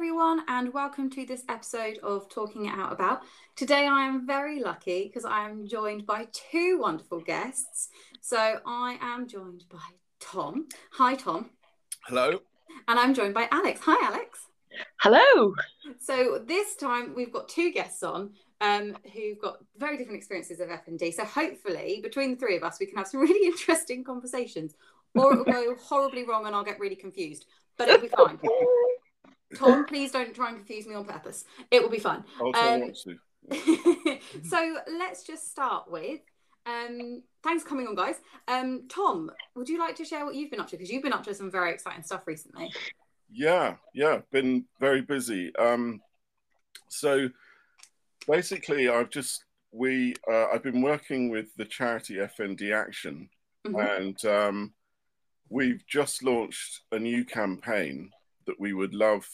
everyone, and welcome to this episode of Talking It Out About. Today, I am very lucky because I am joined by two wonderful guests. So, I am joined by Tom. Hi, Tom. Hello. And I'm joined by Alex. Hi, Alex. Hello. So, this time we've got two guests on um, who've got very different experiences of FND. So, hopefully, between the three of us, we can have some really interesting conversations, or it will go horribly wrong and I'll get really confused, but it'll be fine. Tom, please don't try and confuse me on purpose. It will be fun. Um, so let's just start with. Um, thanks for coming on, guys. Um, Tom, would you like to share what you've been up to? Because you've been up to some very exciting stuff recently. Yeah, yeah, been very busy. Um, so basically, I've just we uh, I've been working with the charity FND Action, mm-hmm. and um, we've just launched a new campaign that we would love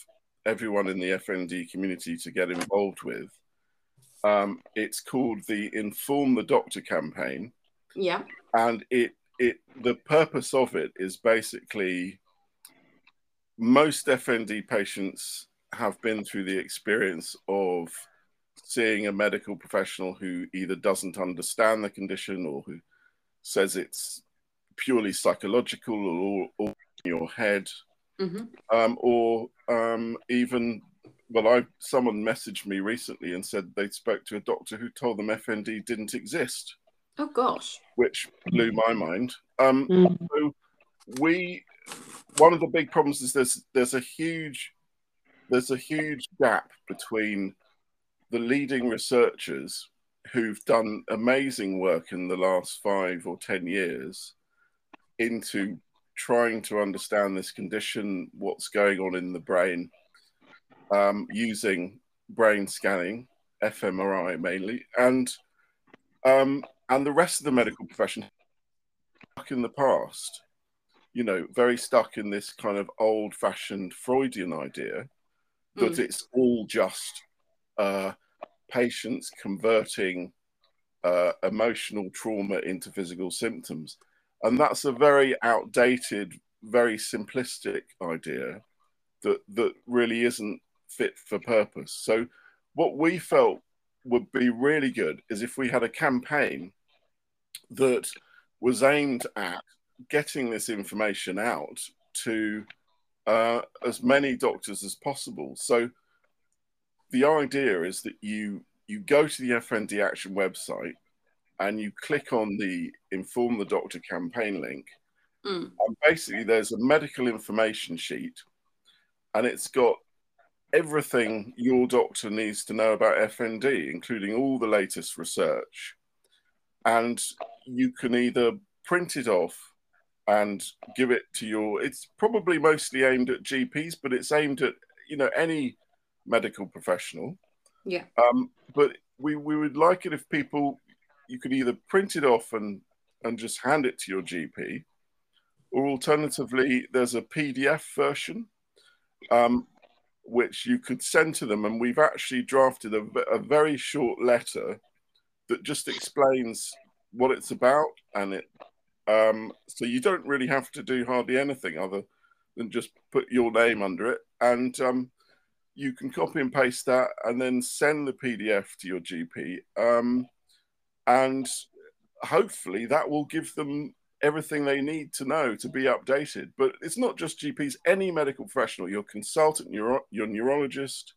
everyone in the FND community to get involved with. Um, it's called the Inform the Doctor campaign. Yeah. And it it the purpose of it is basically most FND patients have been through the experience of seeing a medical professional who either doesn't understand the condition or who says it's purely psychological or, or in your head mm-hmm. um, or um, even well, I someone messaged me recently and said they spoke to a doctor who told them FND didn't exist. Oh gosh, which blew my mind. Um, mm. So we, one of the big problems is there's there's a huge there's a huge gap between the leading researchers who've done amazing work in the last five or ten years into trying to understand this condition, what's going on in the brain, um, using brain scanning, fMRI mainly, and um, and the rest of the medical profession stuck in the past, you know, very stuck in this kind of old-fashioned Freudian idea that mm. it's all just uh, patients converting uh, emotional trauma into physical symptoms. And that's a very outdated, very simplistic idea that, that really isn't fit for purpose. So, what we felt would be really good is if we had a campaign that was aimed at getting this information out to uh, as many doctors as possible. So, the idea is that you you go to the FND Action website and you click on the Inform the Doctor campaign link. Mm. And basically, there's a medical information sheet, and it's got everything your doctor needs to know about FND, including all the latest research. And you can either print it off and give it to your it's probably mostly aimed at GPs, but it's aimed at you know any medical professional. Yeah. Um, but we, we would like it if people you could either print it off and and just hand it to your GP, or alternatively, there's a PDF version um, which you could send to them, and we've actually drafted a, a very short letter that just explains what it's about, and it um, so you don't really have to do hardly anything other than just put your name under it, and um, you can copy and paste that, and then send the PDF to your GP. Um, and hopefully that will give them everything they need to know to be updated. But it's not just GPs; any medical professional, your consultant, your your neurologist,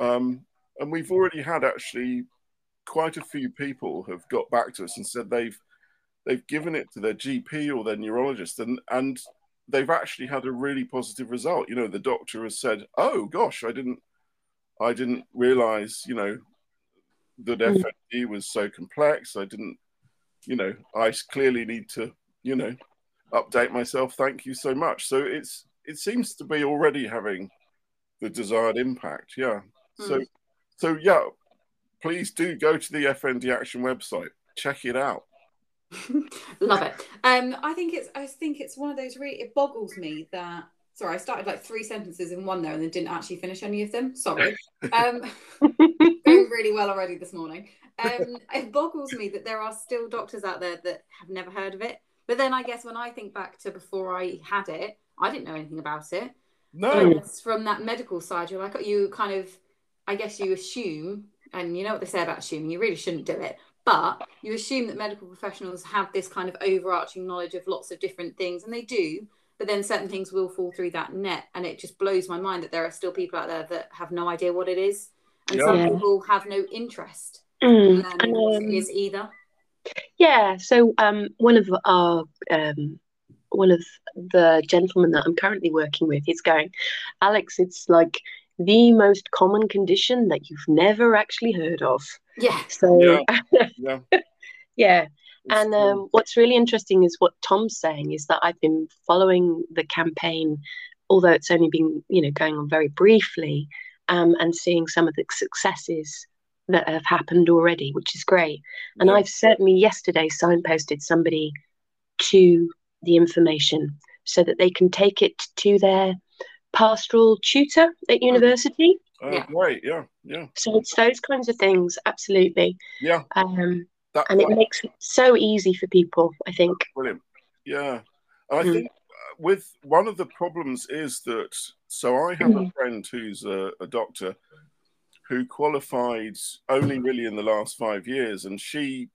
um, and we've already had actually quite a few people have got back to us and said they've they've given it to their GP or their neurologist, and and they've actually had a really positive result. You know, the doctor has said, "Oh gosh, I didn't." I didn't realize, you know, that mm. FND was so complex. I didn't, you know, I clearly need to, you know, update myself. Thank you so much. So it's it seems to be already having the desired impact. Yeah. Mm. So so yeah, please do go to the FND Action website. Check it out. Love it. Um, I think it's I think it's one of those really it boggles me that sorry, I started like three sentences in one there and then didn't actually finish any of them. Sorry. Um, going really well already this morning. Um, it boggles me that there are still doctors out there that have never heard of it. But then I guess when I think back to before I had it, I didn't know anything about it. No. From that medical side, you're like you kind of, I guess you assume, and you know what they say about assuming. You really shouldn't do it, but you assume that medical professionals have this kind of overarching knowledge of lots of different things, and they do. But then certain things will fall through that net, and it just blows my mind that there are still people out there that have no idea what it is, and Yeah. some people have no interest Mm, in learning what um, it is either. Yeah, so um, one of our um, one of the gentlemen that I'm currently working with, is going, Alex, it's like the most common condition that you've never actually heard of. Yeah, So Yeah. yeah, Yeah. It's and true. um, what's really interesting is what Tom's saying is that I've been following the campaign, although it's only been you know going on very briefly, um, and seeing some of the successes that have happened already, which is great. And Yeah. I've certainly yesterday signposted somebody to the information so that they can take it to their pastoral tutor at university. Oh, Yeah. great. Yeah. Yeah. So it's those kinds of things, absolutely. Yeah. Um, That, and it makes it so easy for people, I think. Brilliant. Yeah. And I Mm. think uh, with one of the problems is that so I have a Mm. friend who's a, a doctor who qualified only really in the last five years, and she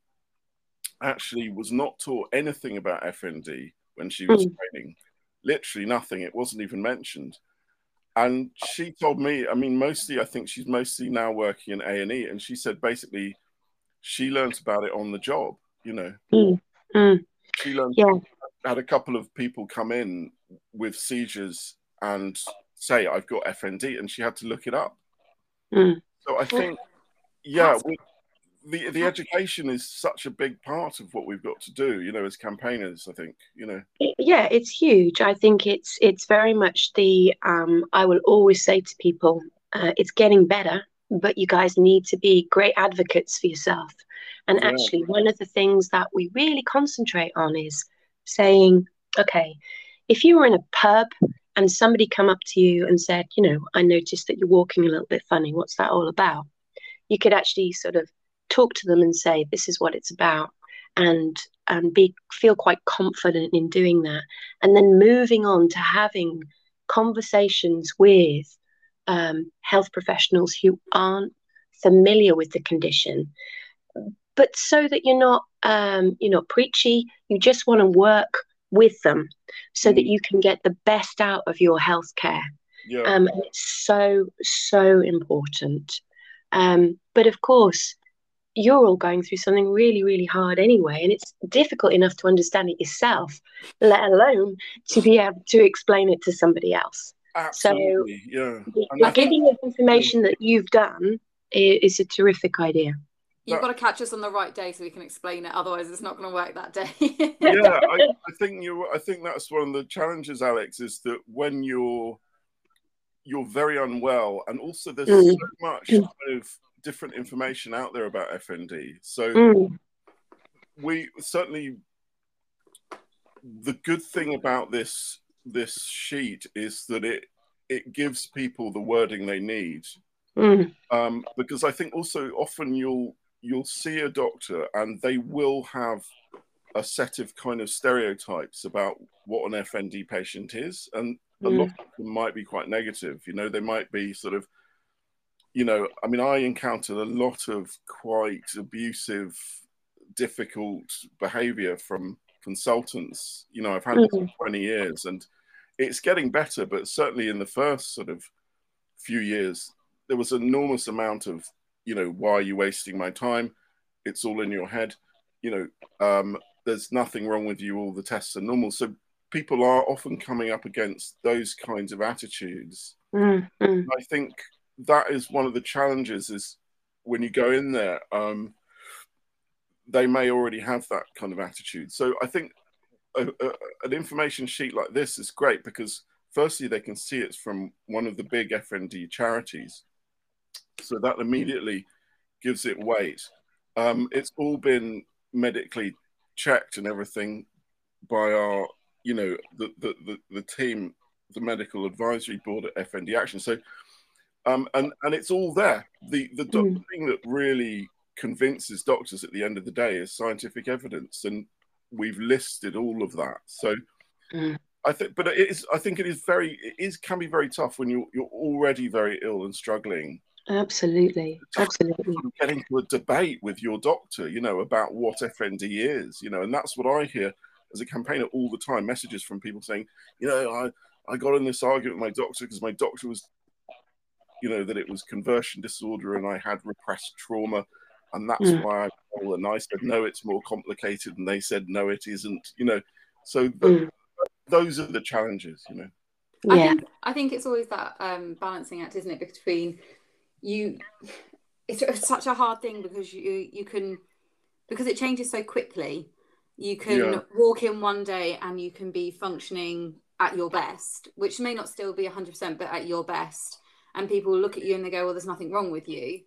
actually was not taught anything about FND when she was Mm. training. Literally nothing. It wasn't even mentioned. And she told me, I mean, mostly, I think she's mostly now working in A and E, and she said basically she learnt about it on the job. You know, Mm. Mm. she learned Yeah. had a couple of people come in with seizures and say I've got FND, and she had to look it up. Mm. So I think, yeah, we, the the education is such a big part of what we've got to do. You know, as campaigners, I think you know. Yeah, it's huge. I think it's it's very much the um, I will always say to people, uh, it's getting better, but you guys need to be great advocates for yourself. And Yeah. actually, one of the things that we really concentrate on is saying, okay, if you were in a pub and somebody come up to you and said, you know, I noticed that you're walking a little bit funny. What's that all about? You could actually sort of talk to them and say, this is what it's about, and and be feel quite confident in doing that, and then moving on to having conversations with um, health professionals who aren't familiar with the condition, but so that you're not um, you're not preachy. You just want to work with them so that Mm. you can get the best out of your healthcare. Yeah, Um, and it's so, so important. Um, but of course, you're all going through something really, really hard anyway, and it's difficult enough to understand it yourself, let alone to be able to explain it to somebody else. Absolutely. yeah, The, the giving of information that you've done i- is a terrific idea. you've got to catch us on the right day so we can explain it. Otherwise, it's not going to work that day. yeah, I, I think you. I think that's one of the challenges, Alex, is that when you're you're very unwell, and also there's Mm. so much kind of different information out there about FND. So Mm, we certainly the good thing about this this sheet is that it it gives people the wording they need mm, um, because I think also often you'll you'll see a doctor and they will have a set of kind of stereotypes about what an FND patient is, and a Mm. lot of them might be quite negative. You know, they might be sort of, you know, I mean, I encountered a lot of quite abusive, difficult behaviour from consultants. You know, I've had this for. 20 years, and it's getting better, but certainly in the first sort of few years, there was an enormous amount of, you know, why are you wasting my time? It's all in your head. You know, um, there's nothing wrong with you. All the tests are normal. So people are often coming up against those kinds of attitudes. mm, mm, I think that is one of the challenges is when you go in there, um, they may already have that kind of attitude. So I think a, a, an information sheet like this is great because firstly they can see it's from one of the big FND charities, so that immediately gives it weight. Um, it's all been medically checked and everything by our, you know, the the the, the team, the medical advisory board at FND Action. So, um, and and it's all there. The the, Mm. thing that really convinces doctors at the end of the day is scientific evidence, and we've listed all of that. So, Mm. I think, but it is. I think it is very. It is can be very tough when you're you're already very ill and struggling. Absolutely, absolutely. Get into a debate with your doctor, you know, about what FND is, you know, and that's what I hear as a campaigner all the time. Messages from people saying, you know, I I got in this argument with my doctor because my doctor was, you know, that it was conversion disorder and I had repressed trauma, and that's mm. why I. called And I said, no, it's more complicated, and they said, no, it isn't. You know, so. The, mm those are the challenges, you know. Yeah. I think I think it's always that um, balancing act, isn't it, between you. It's, it's such a hard thing because you you can because it changes so quickly. You can yeah. walk in one day and you can be functioning at your best, which may not still be 100%, but at your best. And people look at you and they go, well, there's nothing wrong with you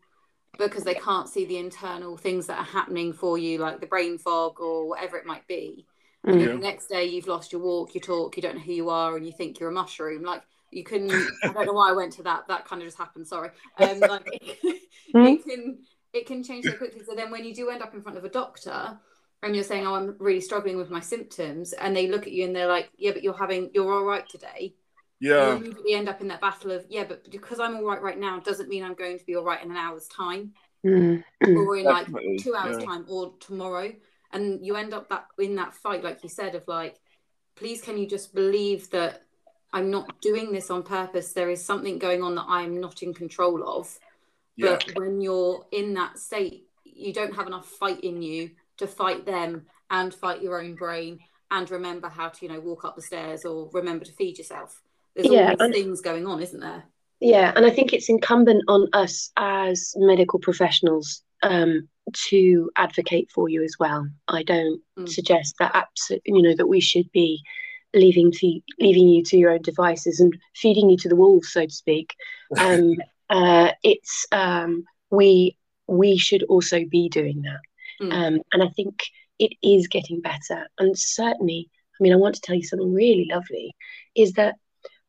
because they can't see the internal things that are happening for you, like the brain fog or whatever it might be. And mm. the next day you've lost your walk, your talk, you don't know who you are, and you think you're a mushroom. Like you can, I don't know why I went to that. That kind of just happened. Sorry. Um, like it, mm. it can, it can change so quickly. So then when you do end up in front of a doctor, and you're saying, "Oh, I'm really struggling with my symptoms," and they look at you and they're like, "Yeah, but you're having, you're all right today." Yeah. You immediately end up in that battle of, "Yeah, but because I'm all right right now, doesn't mean I'm going to be all right in an hour's time, mm. or in like two hours' yeah. time, or tomorrow." and you end up that in that fight like you said of like please can you just believe that i'm not doing this on purpose there is something going on that i'm not in control of yeah. but when you're in that state you don't have enough fight in you to fight them and fight your own brain and remember how to you know walk up the stairs or remember to feed yourself there's yeah, these things going on isn't there yeah and i think it's incumbent on us as medical professionals um, to advocate for you as well. I don't mm. suggest that absolutely, you know, that we should be leaving to leaving you to your own devices and feeding you to the wolves, so to speak. Um, uh, it's um, we we should also be doing that, mm. um, and I think it is getting better. And certainly, I mean, I want to tell you something really lovely. Is that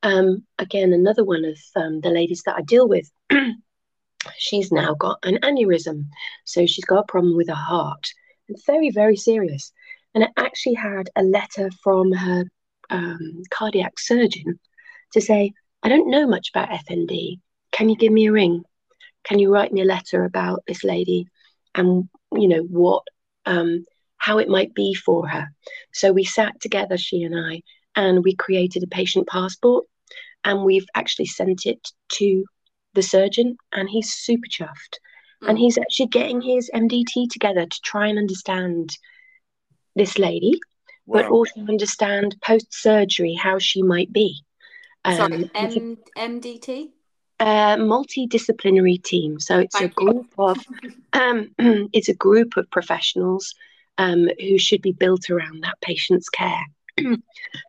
um, again another one of um, the ladies that I deal with she's now got an aneurysm. So she's got a problem with her heart. It's very, very serious. And I actually had a letter from her um, cardiac surgeon to say, I don't know much about FND. Can you give me a ring? Can you write me a letter about this lady and, you know, what, um, how it might be for her? So we sat together, she and I, and we created a patient passport and we've actually sent it to the surgeon, and he's super chuffed. Mm. And he's actually getting his MDT together to try and understand this lady, wow. but also understand post surgery how she might be. Um, Sorry, M- MDT? A multidisciplinary team. So it's Thank a group you. of um, it's a group of professionals um, who should be built around that patient's care.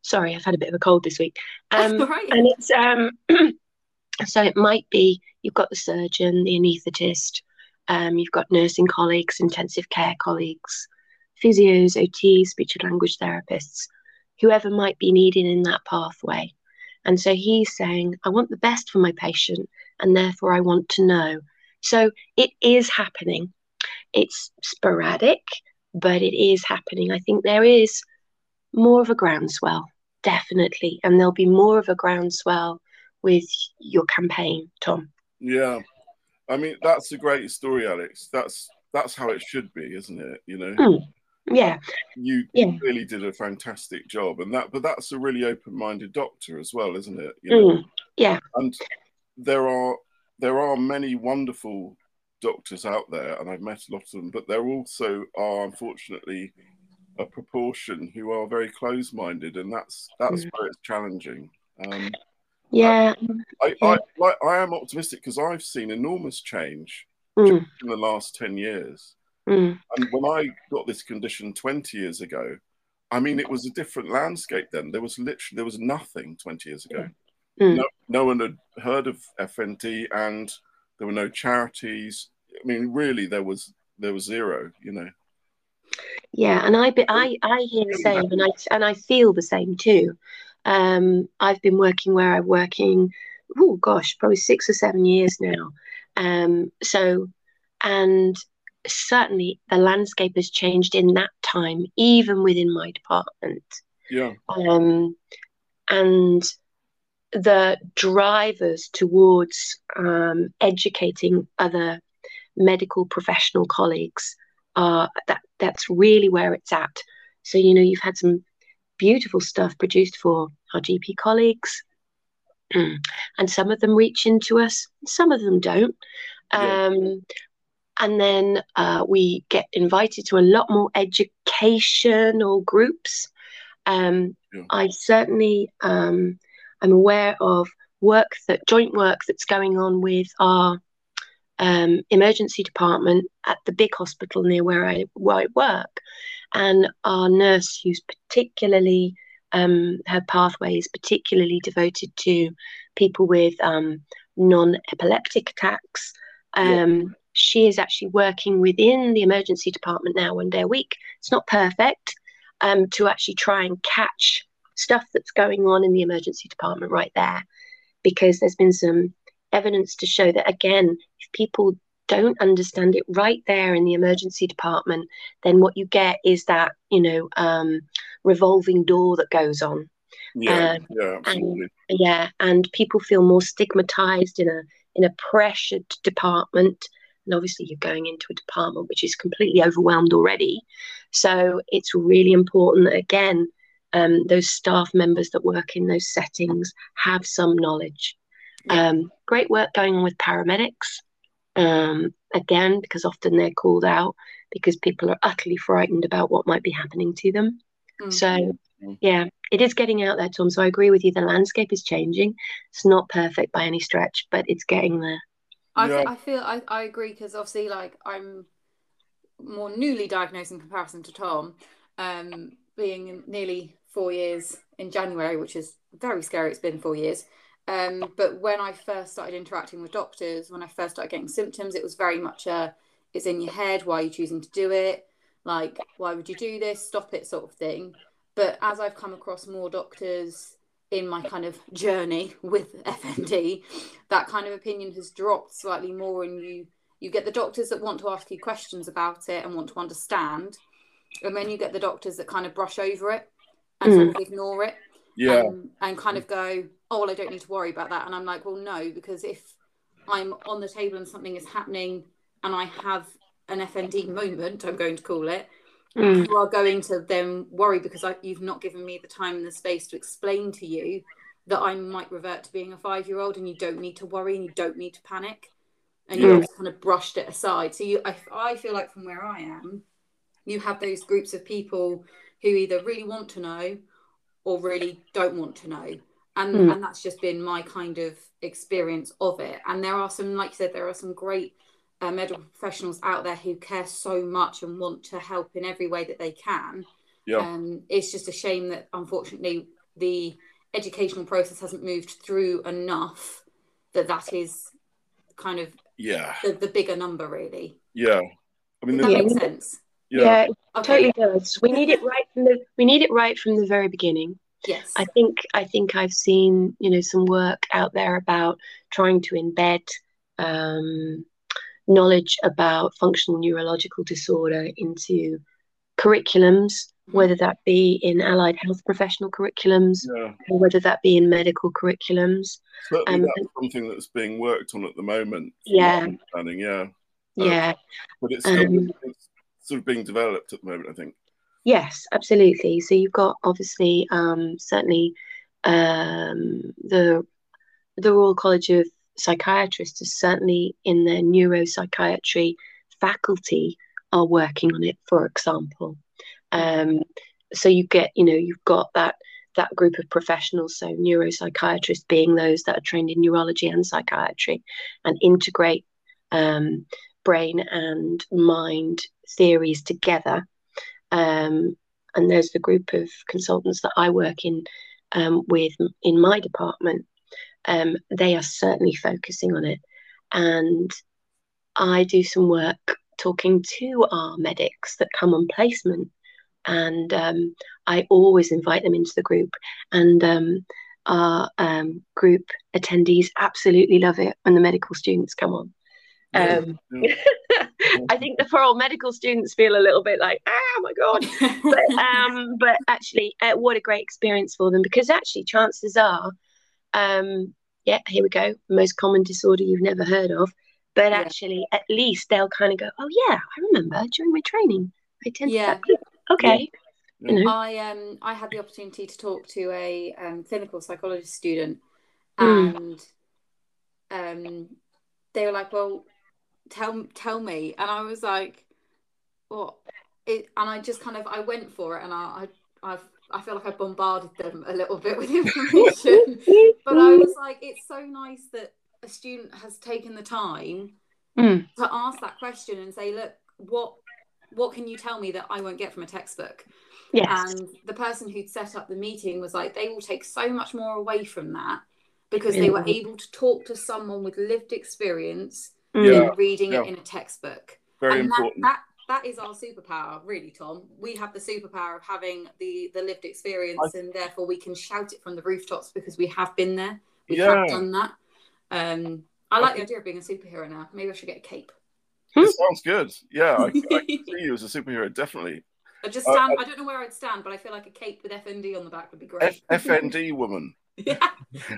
Sorry, I've had a bit of a cold this week. Um, right. And it's um, so it might be you've got the surgeon, the anaesthetist, um, you've got nursing colleagues, intensive care colleagues, physios, OTs, speech and language therapists, whoever might be needed in that pathway. And so he's saying, I want the best for my patient, and therefore I want to know. So it is happening. It's sporadic, but it is happening. I think there is more of a groundswell, definitely. And there'll be more of a groundswell with your campaign, Tom. Yeah, I mean that's a great story, Alex. That's that's how it should be, isn't it? You know. Mm. Yeah. You yeah. really did a fantastic job, and that, but that's a really open-minded doctor as well, isn't it? You know? Mm. Yeah. And there are there are many wonderful doctors out there, and I've met a lot of them, but there also are unfortunately a proportion who are very close-minded, and that's that's mm. where it's challenging. Um, yeah. I, I, I, I am optimistic because I've seen enormous change mm. in the last 10 years. Mm. And when I got this condition 20 years ago, I mean, it was a different landscape then. There was literally, there was nothing 20 years ago. Mm. No, no one had heard of FND and there were no charities. I mean, really, there was, there was zero, you know. Yeah, and I, I, I hear the same, and I, and I feel the same too. Um, I've been working where I'm working, oh gosh, probably six or seven years now. Um, so, and certainly the landscape has changed in that time, even within my department. Yeah. Um, and the drivers towards um, educating other medical professional colleagues are that that's really where it's at. So you know you've had some beautiful stuff produced for our GP colleagues, and some of them reach into us, some of them don't. Yeah. Um, and then uh, we get invited to a lot more educational groups. Um, yeah. I certainly um, am aware of work that joint work that's going on with our um, emergency department at the big hospital near where I, where I work, and our nurse, who's particularly um, her pathway is particularly devoted to people with um, non-epileptic attacks. Um, yeah. She is actually working within the emergency department now one day a week. It's not perfect um, to actually try and catch stuff that's going on in the emergency department right there, because there's been some evidence to show that again, if people don't understand it right there in the emergency department, then what you get is that you know um, revolving door that goes on. Yeah, um, yeah, absolutely. And, yeah, and people feel more stigmatized in a in a pressured department. And obviously, you're going into a department which is completely overwhelmed already. So it's really important that again, um, those staff members that work in those settings have some knowledge. Um, great work going on with paramedics. Um, again, because often they're called out because people are utterly frightened about what might be happening to them. Mm-hmm. So, yeah, it is getting out there, Tom. So I agree with you. The landscape is changing. It's not perfect by any stretch, but it's getting there. I, yeah. I feel I, I agree because obviously, like, I'm more newly diagnosed in comparison to Tom, um, being nearly four years in January, which is very scary. It's been four years. Um, but when I first started interacting with doctors, when I first started getting symptoms, it was very much a it's in your head, why are you choosing to do it? Like, why would you do this? Stop it, sort of thing. But as I've come across more doctors in my kind of journey with FND, that kind of opinion has dropped slightly more, and you you get the doctors that want to ask you questions about it and want to understand, and then you get the doctors that kind of brush over it and mm. sort of ignore it, yeah, and, and kind of go, oh well, I don't need to worry about that, and I'm like, well, no, because if I'm on the table and something is happening and I have an FND moment, I'm going to call it, mm. you are going to then worry because I, you've not given me the time and the space to explain to you that I might revert to being a five year old and you don't need to worry and you don't need to panic. And you mm. just kind of brushed it aside. So you, I, I feel like from where I am, you have those groups of people who either really want to know or really don't want to know. And, mm. and that's just been my kind of experience of it. And there are some, like you said, there are some great uh, medical professionals out there who care so much and want to help in every way that they can. Yeah. Um, it's just a shame that unfortunately the educational process hasn't moved through enough that that is kind of yeah the, the bigger number really. Yeah. I mean, that makes sense. Yeah, yeah it okay. totally does. We need it right from the we need it right from the very beginning. Yes. I think I think I've seen you know some work out there about trying to embed um, knowledge about functional neurological disorder into curriculums, mm-hmm. whether that be in allied health professional curriculums yeah. or whether that be in medical curriculums. Certainly, um, that's something that's being worked on at the moment. Yeah. Yeah. Yeah. Um, but it's, still, um, it's sort of being developed at the moment, I think. Yes, absolutely. So you've got obviously um, certainly um, the the Royal College of psychiatrists are certainly in their neuropsychiatry faculty are working on it, for example. Um, so you get, you know, you've got that that group of professionals, so neuropsychiatrists being those that are trained in neurology and psychiatry, and integrate um, brain and mind theories together. Um, and there's the group of consultants that I work in um, with in my department um, they are certainly focusing on it. And I do some work talking to our medics that come on placement. And um, I always invite them into the group. And um, our um, group attendees absolutely love it when the medical students come on. Um, I think the poor old medical students feel a little bit like, oh my god. but, um, but actually, uh, what a great experience for them because actually, chances are, um, yeah, here we go, most common disorder you've never heard of. But yeah. actually, at least they'll kind of go, oh yeah, I remember during my training, I tend yeah. to. Okay. Yeah. You know? I um I had the opportunity to talk to a um, clinical psychologist student, mm. and um they were like, well, tell tell me, and I was like, what? It, and I just kind of I went for it, and I I I've, I feel like I bombarded them a little bit with information, but I was like, it's so nice that a student has taken the time mm. to ask that question and say, look, what what can you tell me that I won't get from a textbook? Yes. And the person who'd set up the meeting was like, they will take so much more away from that because they were able to talk to someone with lived experience mm. yeah. reading yeah. it in a textbook. Very and important. That, that, that is our superpower, really, Tom. We have the superpower of having the the lived experience, I, and therefore we can shout it from the rooftops because we have been there. We yeah. have done that. Um, I like I the idea of being a superhero now. Maybe I should get a cape. It sounds good. Yeah, I, I can see you as a superhero, definitely. I just stand. Uh, I don't know where I'd stand, but I feel like a cape with FND on the back would be great. F- FND woman. yeah,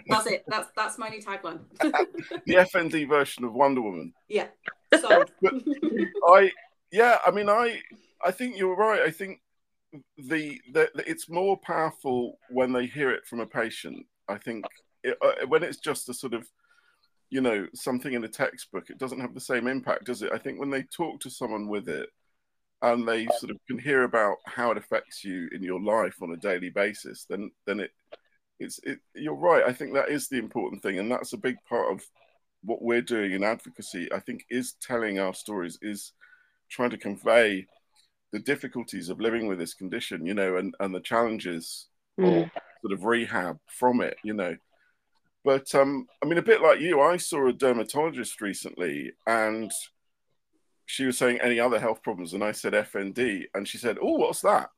that's it. That's that's my new tagline. the FND version of Wonder Woman. Yeah. So. I yeah. I mean, I I think you're right. I think the, the, the it's more powerful when they hear it from a patient. I think it, uh, when it's just a sort of you know something in a textbook, it doesn't have the same impact, does it? I think when they talk to someone with it and they sort of can hear about how it affects you in your life on a daily basis, then then it it's it, you're right. I think that is the important thing, and that's a big part of what we're doing in advocacy. I think is telling our stories, is trying to convey the difficulties of living with this condition, you know, and and the challenges mm. of sort of rehab from it, you know. But um, I mean, a bit like you, I saw a dermatologist recently, and she was saying any other health problems, and I said FND, and she said, "Oh, what's that?"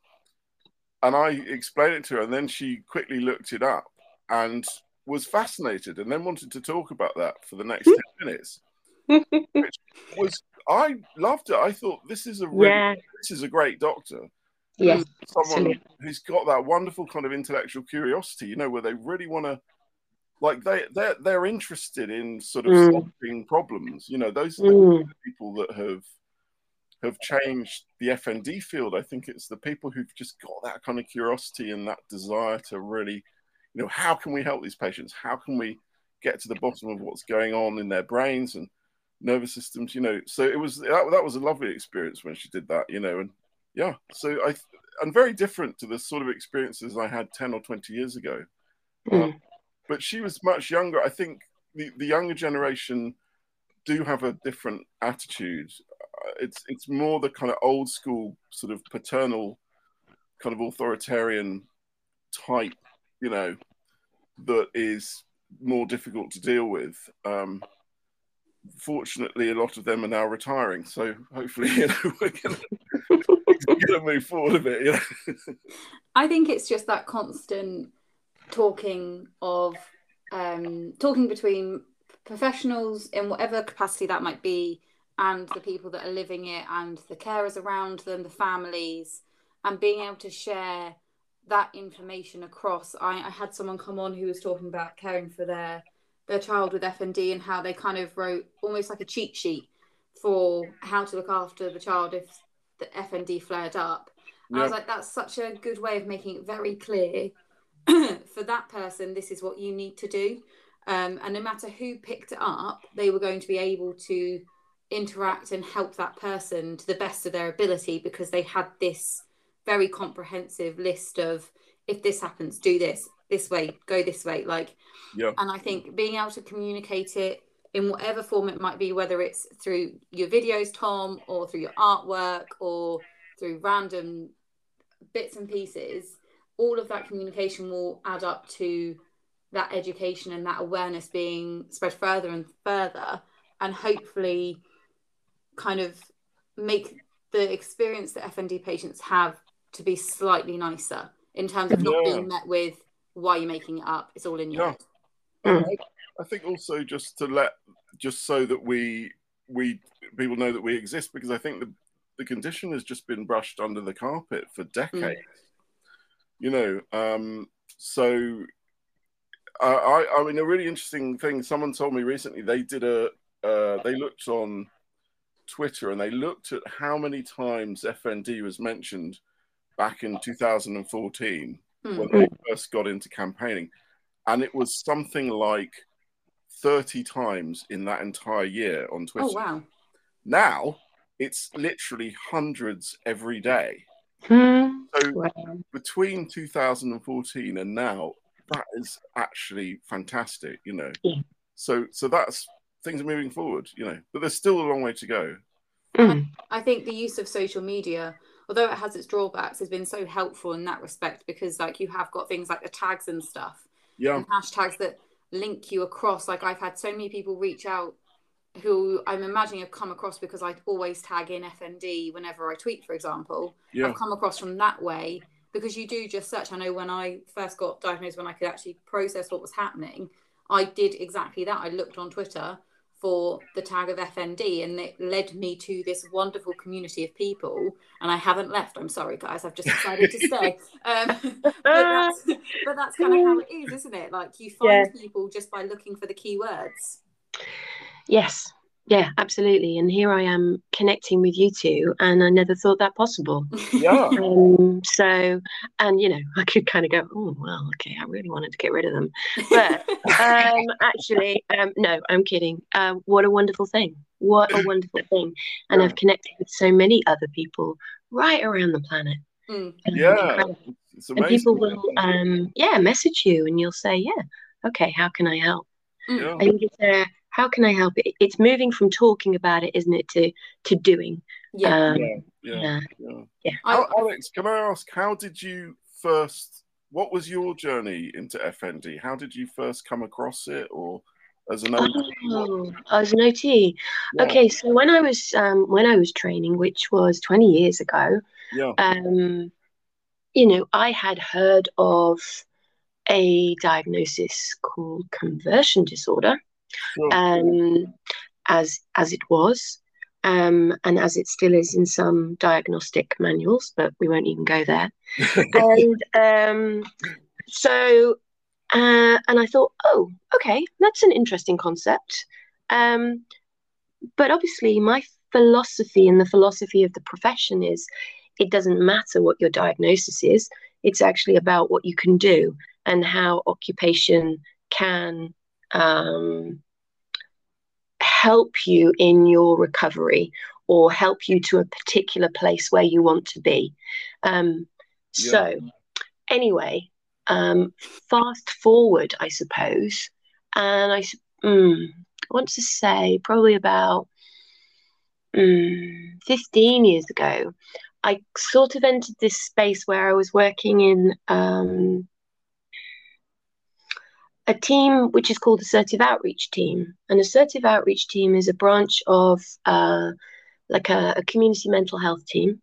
And I explained it to her, and then she quickly looked it up and was fascinated, and then wanted to talk about that for the next ten minutes. Which was I loved it. I thought this is a really, yeah. this is a great doctor. Yes, someone absolutely. who's got that wonderful kind of intellectual curiosity, you know, where they really want to like they they're they're interested in sort of mm. solving problems. You know, those are the mm. people that have have changed the FND field. I think it's the people who've just got that kind of curiosity and that desire to really, you know, how can we help these patients? How can we get to the bottom of what's going on in their brains and nervous systems? You know, so it was that, that was a lovely experience when she did that. You know, and yeah, so I and very different to the sort of experiences I had ten or twenty years ago. Mm. Um, but she was much younger. I think the, the younger generation do have a different attitude. It's it's more the kind of old school sort of paternal kind of authoritarian type, you know, that is more difficult to deal with. Um, fortunately, a lot of them are now retiring, so hopefully, you know, we're going to move forward a bit. You know? I think it's just that constant talking of um, talking between professionals in whatever capacity that might be and the people that are living it and the carers around them the families and being able to share that information across I, I had someone come on who was talking about caring for their their child with FND and how they kind of wrote almost like a cheat sheet for how to look after the child if the FND flared up. And I was like, that's such a good way of making it very clear for that person, this is what you need to do. Um, and no matter who picked it up, they were going to be able to interact and help that person to the best of their ability because they had this very comprehensive list of if this happens, do this this way, go this way. Like, yeah. And I think being able to communicate it in whatever form it might be, whether it's through your videos, Tom, or through your artwork, or through random bits and pieces, all of that communication will add up to that education and that awareness being spread further and further and hopefully kind of make the experience that FND patients have to be slightly nicer in terms of not yeah. being met with why you're you making it up it's all in your yeah. head I think also just to let just so that we we people know that we exist because I think the the condition has just been brushed under the carpet for decades. Mm. You know, um, so I, I mean, a really interesting thing. Someone told me recently they did a uh, they looked on Twitter and they looked at how many times FND was mentioned back in 2014 mm. when they first got into campaigning, and it was something like 30 times in that entire year on Twitter. Oh wow! Now it's literally hundreds every day. Hmm. So wow. between 2014 and now, that is actually fantastic, you know. Yeah. So so that's things are moving forward, you know, but there's still a long way to go. Mm. I think the use of social media, although it has its drawbacks, has been so helpful in that respect because like you have got things like the tags and stuff. Yeah. And hashtags that link you across. Like I've had so many people reach out who I'm imagining have come across because I always tag in FND whenever I tweet, for example. Yeah. I've come across from that way because you do just search. I know when I first got diagnosed, when I could actually process what was happening, I did exactly that. I looked on Twitter for the tag of FND and it led me to this wonderful community of people and I haven't left. I'm sorry guys, I've just decided to stay. Um, but, that's, but that's kind of how it is, isn't it? Like you find yeah. people just by looking for the keywords. Yes, yeah, absolutely. And here I am connecting with you two, and I never thought that possible. Yeah. Um, so, and you know, I could kind of go, oh well, okay, I really wanted to get rid of them, but um, actually, um, no, I'm kidding. Uh, what a wonderful thing! What a wonderful thing! And yeah. I've connected with so many other people right around the planet. Mm. Yeah. And people will, um, yeah, message you, and you'll say, yeah, okay, how can I help? Yeah. I think it's a how can I help it? It's moving from talking about it, isn't it, to to doing. Yeah, um, yeah, yeah, yeah. yeah. Alex, can I ask, how did you first? What was your journey into FND? How did you first come across it, or as an OT? Oh, as an OT. Yeah. Okay, so when I was um, when I was training, which was twenty years ago, yeah. um, you know, I had heard of a diagnosis called conversion disorder um, as as it was, um, and as it still is in some diagnostic manuals, but we won't even go there. and um, so, uh, and I thought, oh, okay, that's an interesting concept. Um, but obviously, my philosophy and the philosophy of the profession is it doesn't matter what your diagnosis is, it's actually about what you can do and how occupation can um, help you in your recovery or help you to a particular place where you want to be. Um, yeah. So, anyway, um, fast forward, I suppose, and I mm, want to say probably about mm, 15 years ago, I sort of entered this space where I was working in um, a team which is called Assertive Outreach Team. An Assertive Outreach Team is a branch of uh, like a, a community mental health team,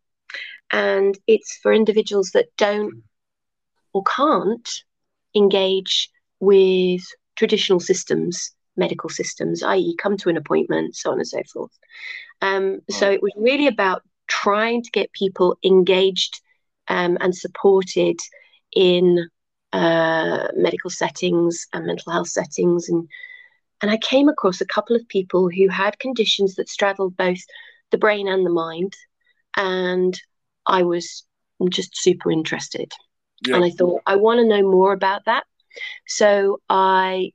and it's for individuals that don't or can't engage with traditional systems, medical systems, i.e., come to an appointment, so on and so forth. Um, so it was really about trying to get people engaged um, and supported in uh, medical settings and mental health settings. And and I came across a couple of people who had conditions that straddled both the brain and the mind. And I was just super interested. Yeah. and I thought I want to know more about that. So I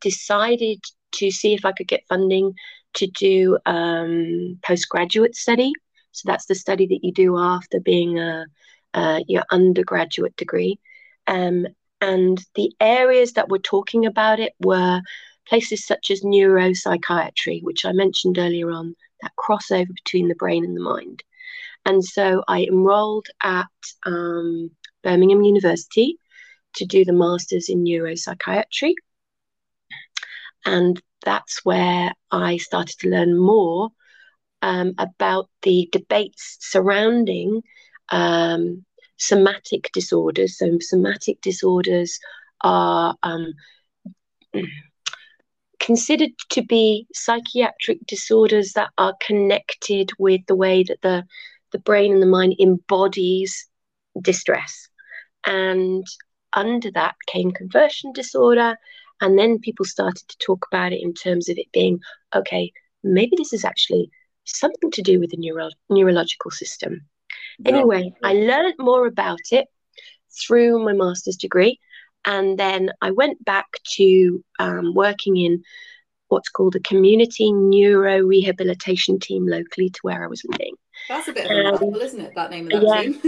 decided to see if I could get funding to do um, postgraduate study. So that's the study that you do after being a, a your undergraduate degree um, and the areas that were talking about it were places such as neuropsychiatry, which I mentioned earlier on, that crossover between the brain and the mind. And so I enrolled at um, Birmingham University to do the master's in neuropsychiatry. And that's where I started to learn more um, about the debates surrounding um, somatic disorders. So, somatic disorders are um, considered to be psychiatric disorders that are connected with the way that the the brain and the mind embodies distress. And under that came conversion disorder. And then people started to talk about it in terms of it being okay, maybe this is actually something to do with the neuro- neurological system. Yeah. Anyway, I learned more about it through my master's degree. And then I went back to um, working in what's called a community neuro rehabilitation team locally to where I was living. That's a bit of a isn't it? That name of that yeah. team.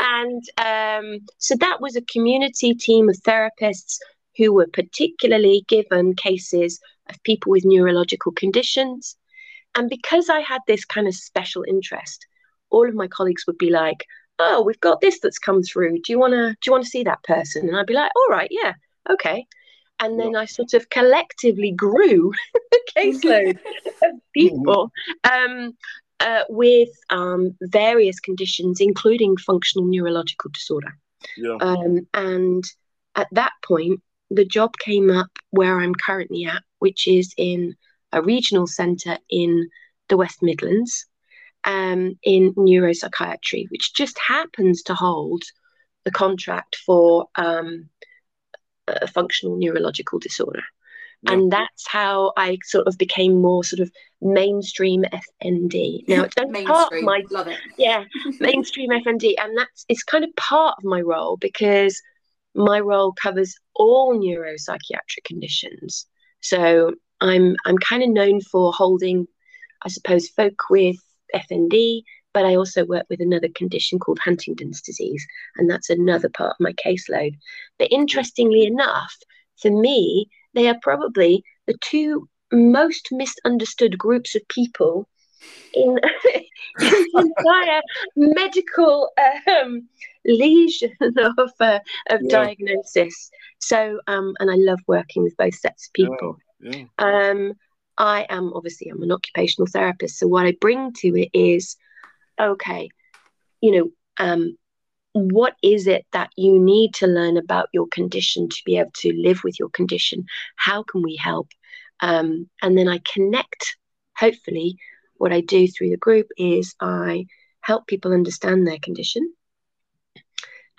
and um, so that was a community team of therapists who were particularly given cases of people with neurological conditions. And because I had this kind of special interest, all of my colleagues would be like, "Oh, we've got this that's come through. Do you want to do you want to see that person?" And I'd be like, "All right, yeah, okay." And then I sort of collectively grew a caseload of people um, uh, with um, various conditions, including functional neurological disorder. Yeah. Um, and at that point, the job came up where I'm currently at, which is in a regional centre in the West Midlands um, in neuropsychiatry, which just happens to hold the contract for um, a functional neurological disorder. Yeah. And that's how I sort of became more sort of mainstream FND. Now it's part of my love it. Yeah, mainstream FND, and that's it's kind of part of my role because my role covers all neuropsychiatric conditions. So I'm I'm kind of known for holding, I suppose, folk with FND, but I also work with another condition called Huntington's disease, and that's another part of my caseload. But interestingly enough, for me, they are probably the two most misunderstood groups of people in, the entire medical um, lesion of uh, of yeah. diagnosis. So, um, and I love working with both sets of people. Yeah. Um, I am obviously I'm an occupational therapist, so what I bring to it is, okay, you know, um, what is it that you need to learn about your condition to be able to live with your condition? How can we help? Um, and then I connect. Hopefully, what I do through the group is I help people understand their condition,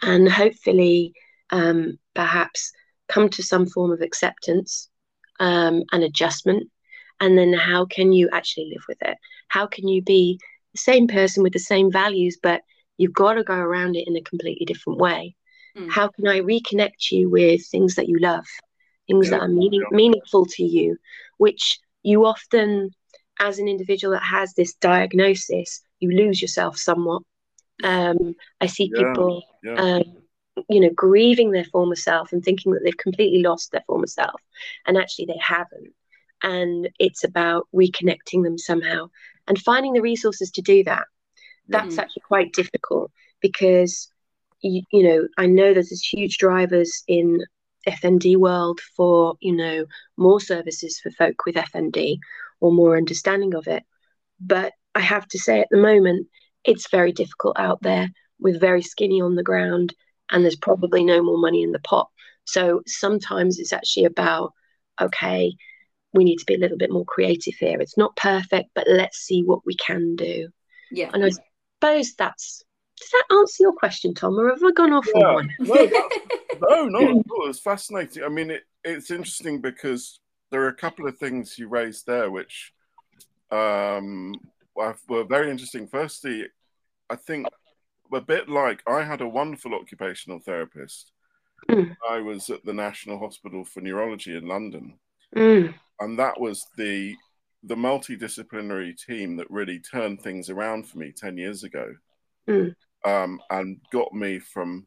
and hopefully, um, perhaps come to some form of acceptance um, and adjustment and then how can you actually live with it how can you be the same person with the same values but you've got to go around it in a completely different way mm. how can i reconnect you with things that you love things yeah. that are meaning, meaningful to you which you often as an individual that has this diagnosis you lose yourself somewhat um, i see yeah. people yeah. Um, you know grieving their former self and thinking that they've completely lost their former self and actually they haven't and it's about reconnecting them somehow and finding the resources to do that. That's mm. actually quite difficult because you, you know i know there's this huge drivers in fnd world for you know more services for folk with fnd or more understanding of it. But i have to say at the moment it's very difficult out there with very skinny on the ground and there's probably no more money in the pot. So sometimes it's actually about okay we need to be a little bit more creative here. It's not perfect, but let's see what we can do. Yeah. And I suppose that's does that answer your question, Tom, or have I gone off yeah. on one? no, no, not at all. It's fascinating. I mean, it, it's interesting because there are a couple of things you raised there which um, were very interesting. Firstly, I think a bit like I had a wonderful occupational therapist. Mm. I was at the National Hospital for Neurology in London. Mm and that was the the multidisciplinary team that really turned things around for me 10 years ago. Mm. um, and got me from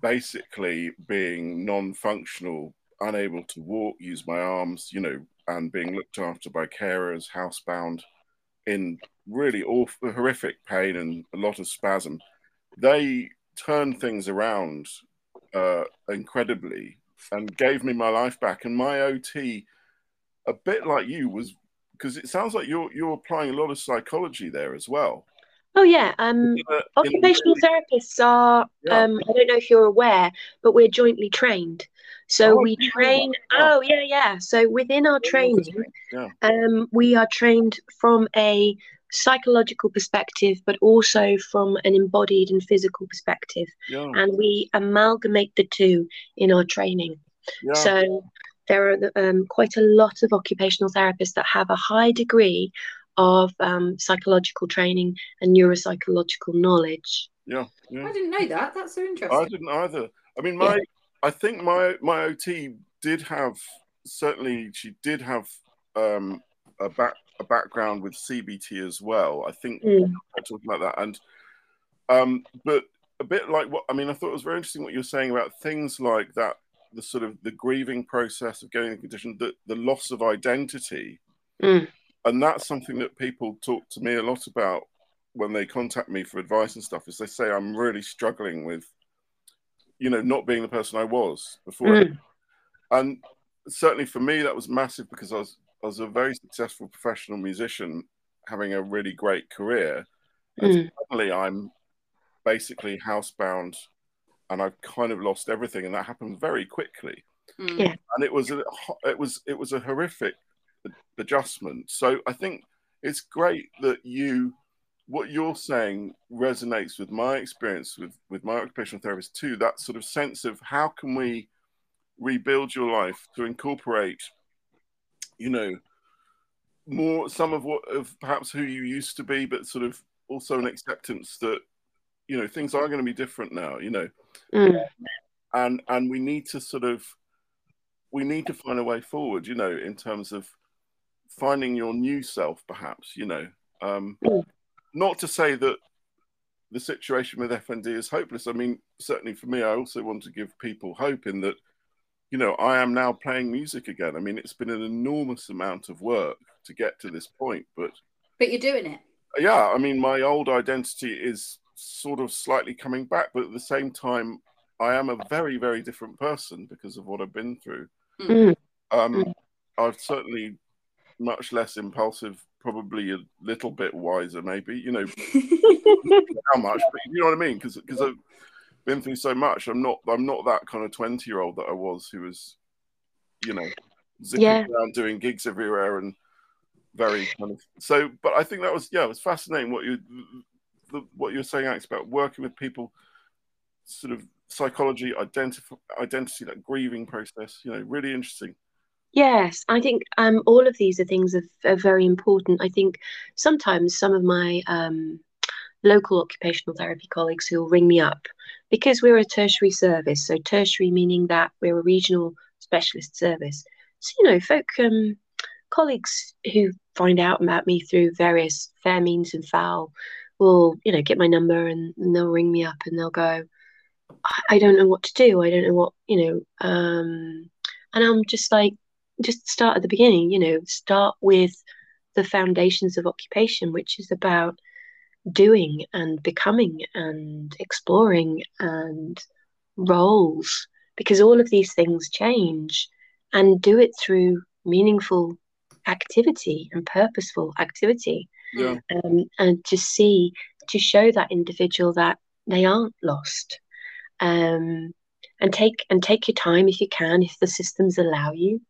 basically being non-functional unable to walk use my arms you know and being looked after by carers housebound in really awful horrific pain and a lot of spasm. They turned things around uh, incredibly and gave me my life back. And my ot a bit like you was because it sounds like you're you're applying a lot of psychology there as well. Oh yeah, um, occupational therapists are. Yeah. Um, I don't know if you're aware, but we're jointly trained. So oh, we train. Oh yeah, yeah. So within our training, yeah. um, we are trained from a psychological perspective, but also from an embodied and physical perspective, yeah. and we amalgamate the two in our training. Yeah. So there are um, quite a lot of occupational therapists that have a high degree of um, psychological training and neuropsychological knowledge. Yeah, yeah, I didn't know that. That's so interesting. I didn't either. I mean, my, yeah. I think my my OT did have certainly she did have um, a back a background with CBT as well. I think mm. talking about that, and um, but a bit like what I mean. I thought it was very interesting what you were saying about things like that, the sort of the grieving process of getting the condition, the the loss of identity. Mm and that's something that people talk to me a lot about when they contact me for advice and stuff is they say i'm really struggling with you know not being the person i was before mm. and certainly for me that was massive because i was i was a very successful professional musician having a really great career and mm. suddenly i'm basically housebound and i've kind of lost everything and that happened very quickly mm. yeah. and it was a, it was it was a horrific adjustment. So I think it's great that you what you're saying resonates with my experience with with my occupational therapist too that sort of sense of how can we rebuild your life to incorporate you know more some of what of perhaps who you used to be but sort of also an acceptance that you know things are going to be different now you know mm. and and we need to sort of we need to find a way forward you know in terms of finding your new self, perhaps, you know. Um, mm. Not to say that the situation with FND is hopeless. I mean, certainly for me, I also want to give people hope in that, you know, I am now playing music again. I mean, it's been an enormous amount of work to get to this point, but. But you're doing it. Yeah. I mean, my old identity is sort of slightly coming back, but at the same time, I am a very, very different person because of what I've been through. Mm. Um, mm. I've certainly much less impulsive, probably a little bit wiser, maybe. You know, how much, but you know what I mean? Because because I've been through so much. I'm not I'm not that kind of twenty year old that I was, who was, you know, zipping yeah. around doing gigs everywhere and very kind of. So, but I think that was yeah, it was fascinating what you the, what you're saying, Alex, about working with people, sort of psychology, identity, identity, that grieving process. You know, really interesting. Yes, I think um, all of these are things that are very important. I think sometimes some of my um, local occupational therapy colleagues who will ring me up because we're a tertiary service. So tertiary meaning that we're a regional specialist service. So you know, folk um, colleagues who find out about me through various fair means and foul will you know get my number and, and they'll ring me up and they'll go, I, I don't know what to do. I don't know what you know. Um, and I'm just like just start at the beginning, you know, start with the foundations of occupation, which is about doing and becoming and exploring and roles, because all of these things change and do it through meaningful activity and purposeful activity. Yeah. Um, and to see, to show that individual that they aren't lost. Um, and take and take your time if you can, if the systems allow you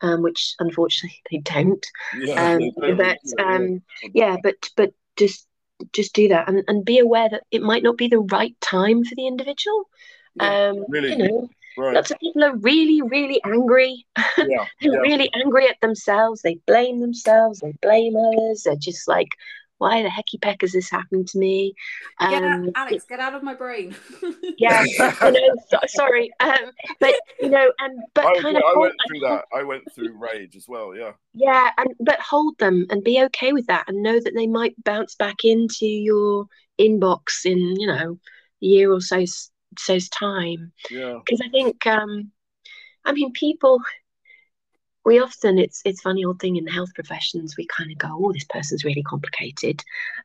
um, which unfortunately they don't. Yeah, um, but um, yeah, but but just just do that and, and be aware that it might not be the right time for the individual. Yeah, um, really? You know, right. lots of people are really, really angry. Yeah, They're really angry at themselves. They blame themselves. They blame others. They're just like, why the hecky peck has this happened to me? Um, get out, Alex, get out of my brain. yeah, you know, so, sorry, um, but you know, and but I, kind yeah, of. I went through that. I went through rage as well. Yeah. Yeah, and but hold them and be okay with that, and know that they might bounce back into your inbox in you know a year or so's so's time. Yeah. Because I think, um, I mean, people we often it's it's funny old thing in the health professions we kind of go oh this person's really complicated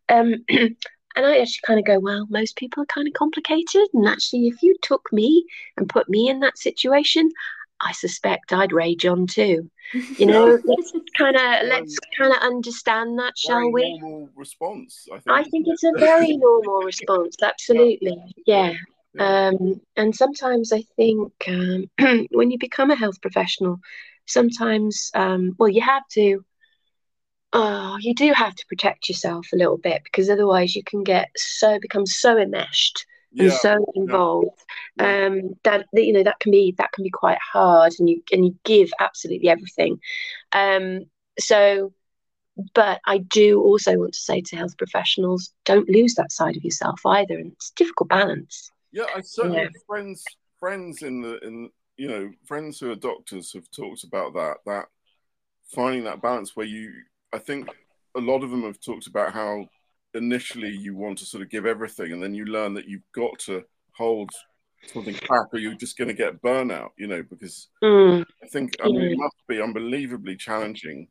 um, and i actually kind of go well most people are kind of complicated and actually if you took me and put me in that situation I suspect I'd rage on too. You know, let's kind of let's kind of understand that, shall we? Normal response. I think. I think it's a very normal response. Absolutely, yeah. Yeah. Um, and sometimes I think um, when you become a health professional, sometimes, um, well, you have to, oh, you do have to protect yourself a little bit because otherwise you can get so, become so enmeshed and Yeah, so involved Yeah. um, that, that, you know, that can be, that can be quite hard and you, and you give absolutely everything. Um, so, but I do also want to say to health professionals, don't lose that side of yourself either. And it's a difficult balance. Yeah, I certainly Yeah. have friends friends in the in you know friends who are doctors have talked about that that finding that balance where you I think a lot of them have talked about how initially you want to sort of give everything and then you learn that you've got to hold something back or you're just going to get burnout you know because Mm, I think I mean it must be unbelievably challenging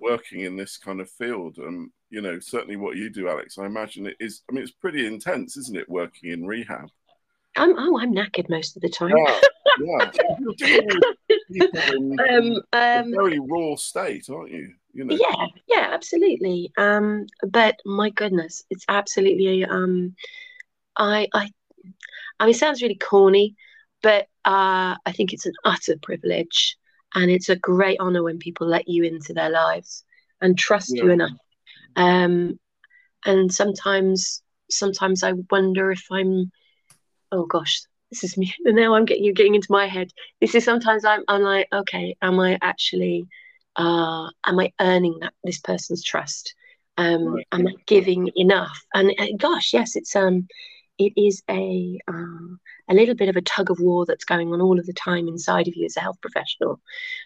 working in this kind of field and you know certainly what you do Alex I imagine it is I mean it's pretty intense isn't it working in rehab I'm, oh, I'm knackered most of the time. yeah, yeah. You're dealing with people in Um, um, very raw state, aren't you? You know. yeah, yeah, absolutely. Um, but my goodness, it's absolutely. Um, I, I, I mean, it sounds really corny, but uh, I think it's an utter privilege, and it's a great honor when people let you into their lives and trust you enough. Um, and sometimes, sometimes I wonder if I'm. Oh gosh, this is me. Now I'm getting you getting into my head. This is sometimes I'm I'm like, okay, am I actually uh am I earning that this person's trust? Um Right. am I giving enough? And uh, gosh, yes, it's um it is a uh, a little bit of a tug of war that's going on all of the time inside of you as a health professional.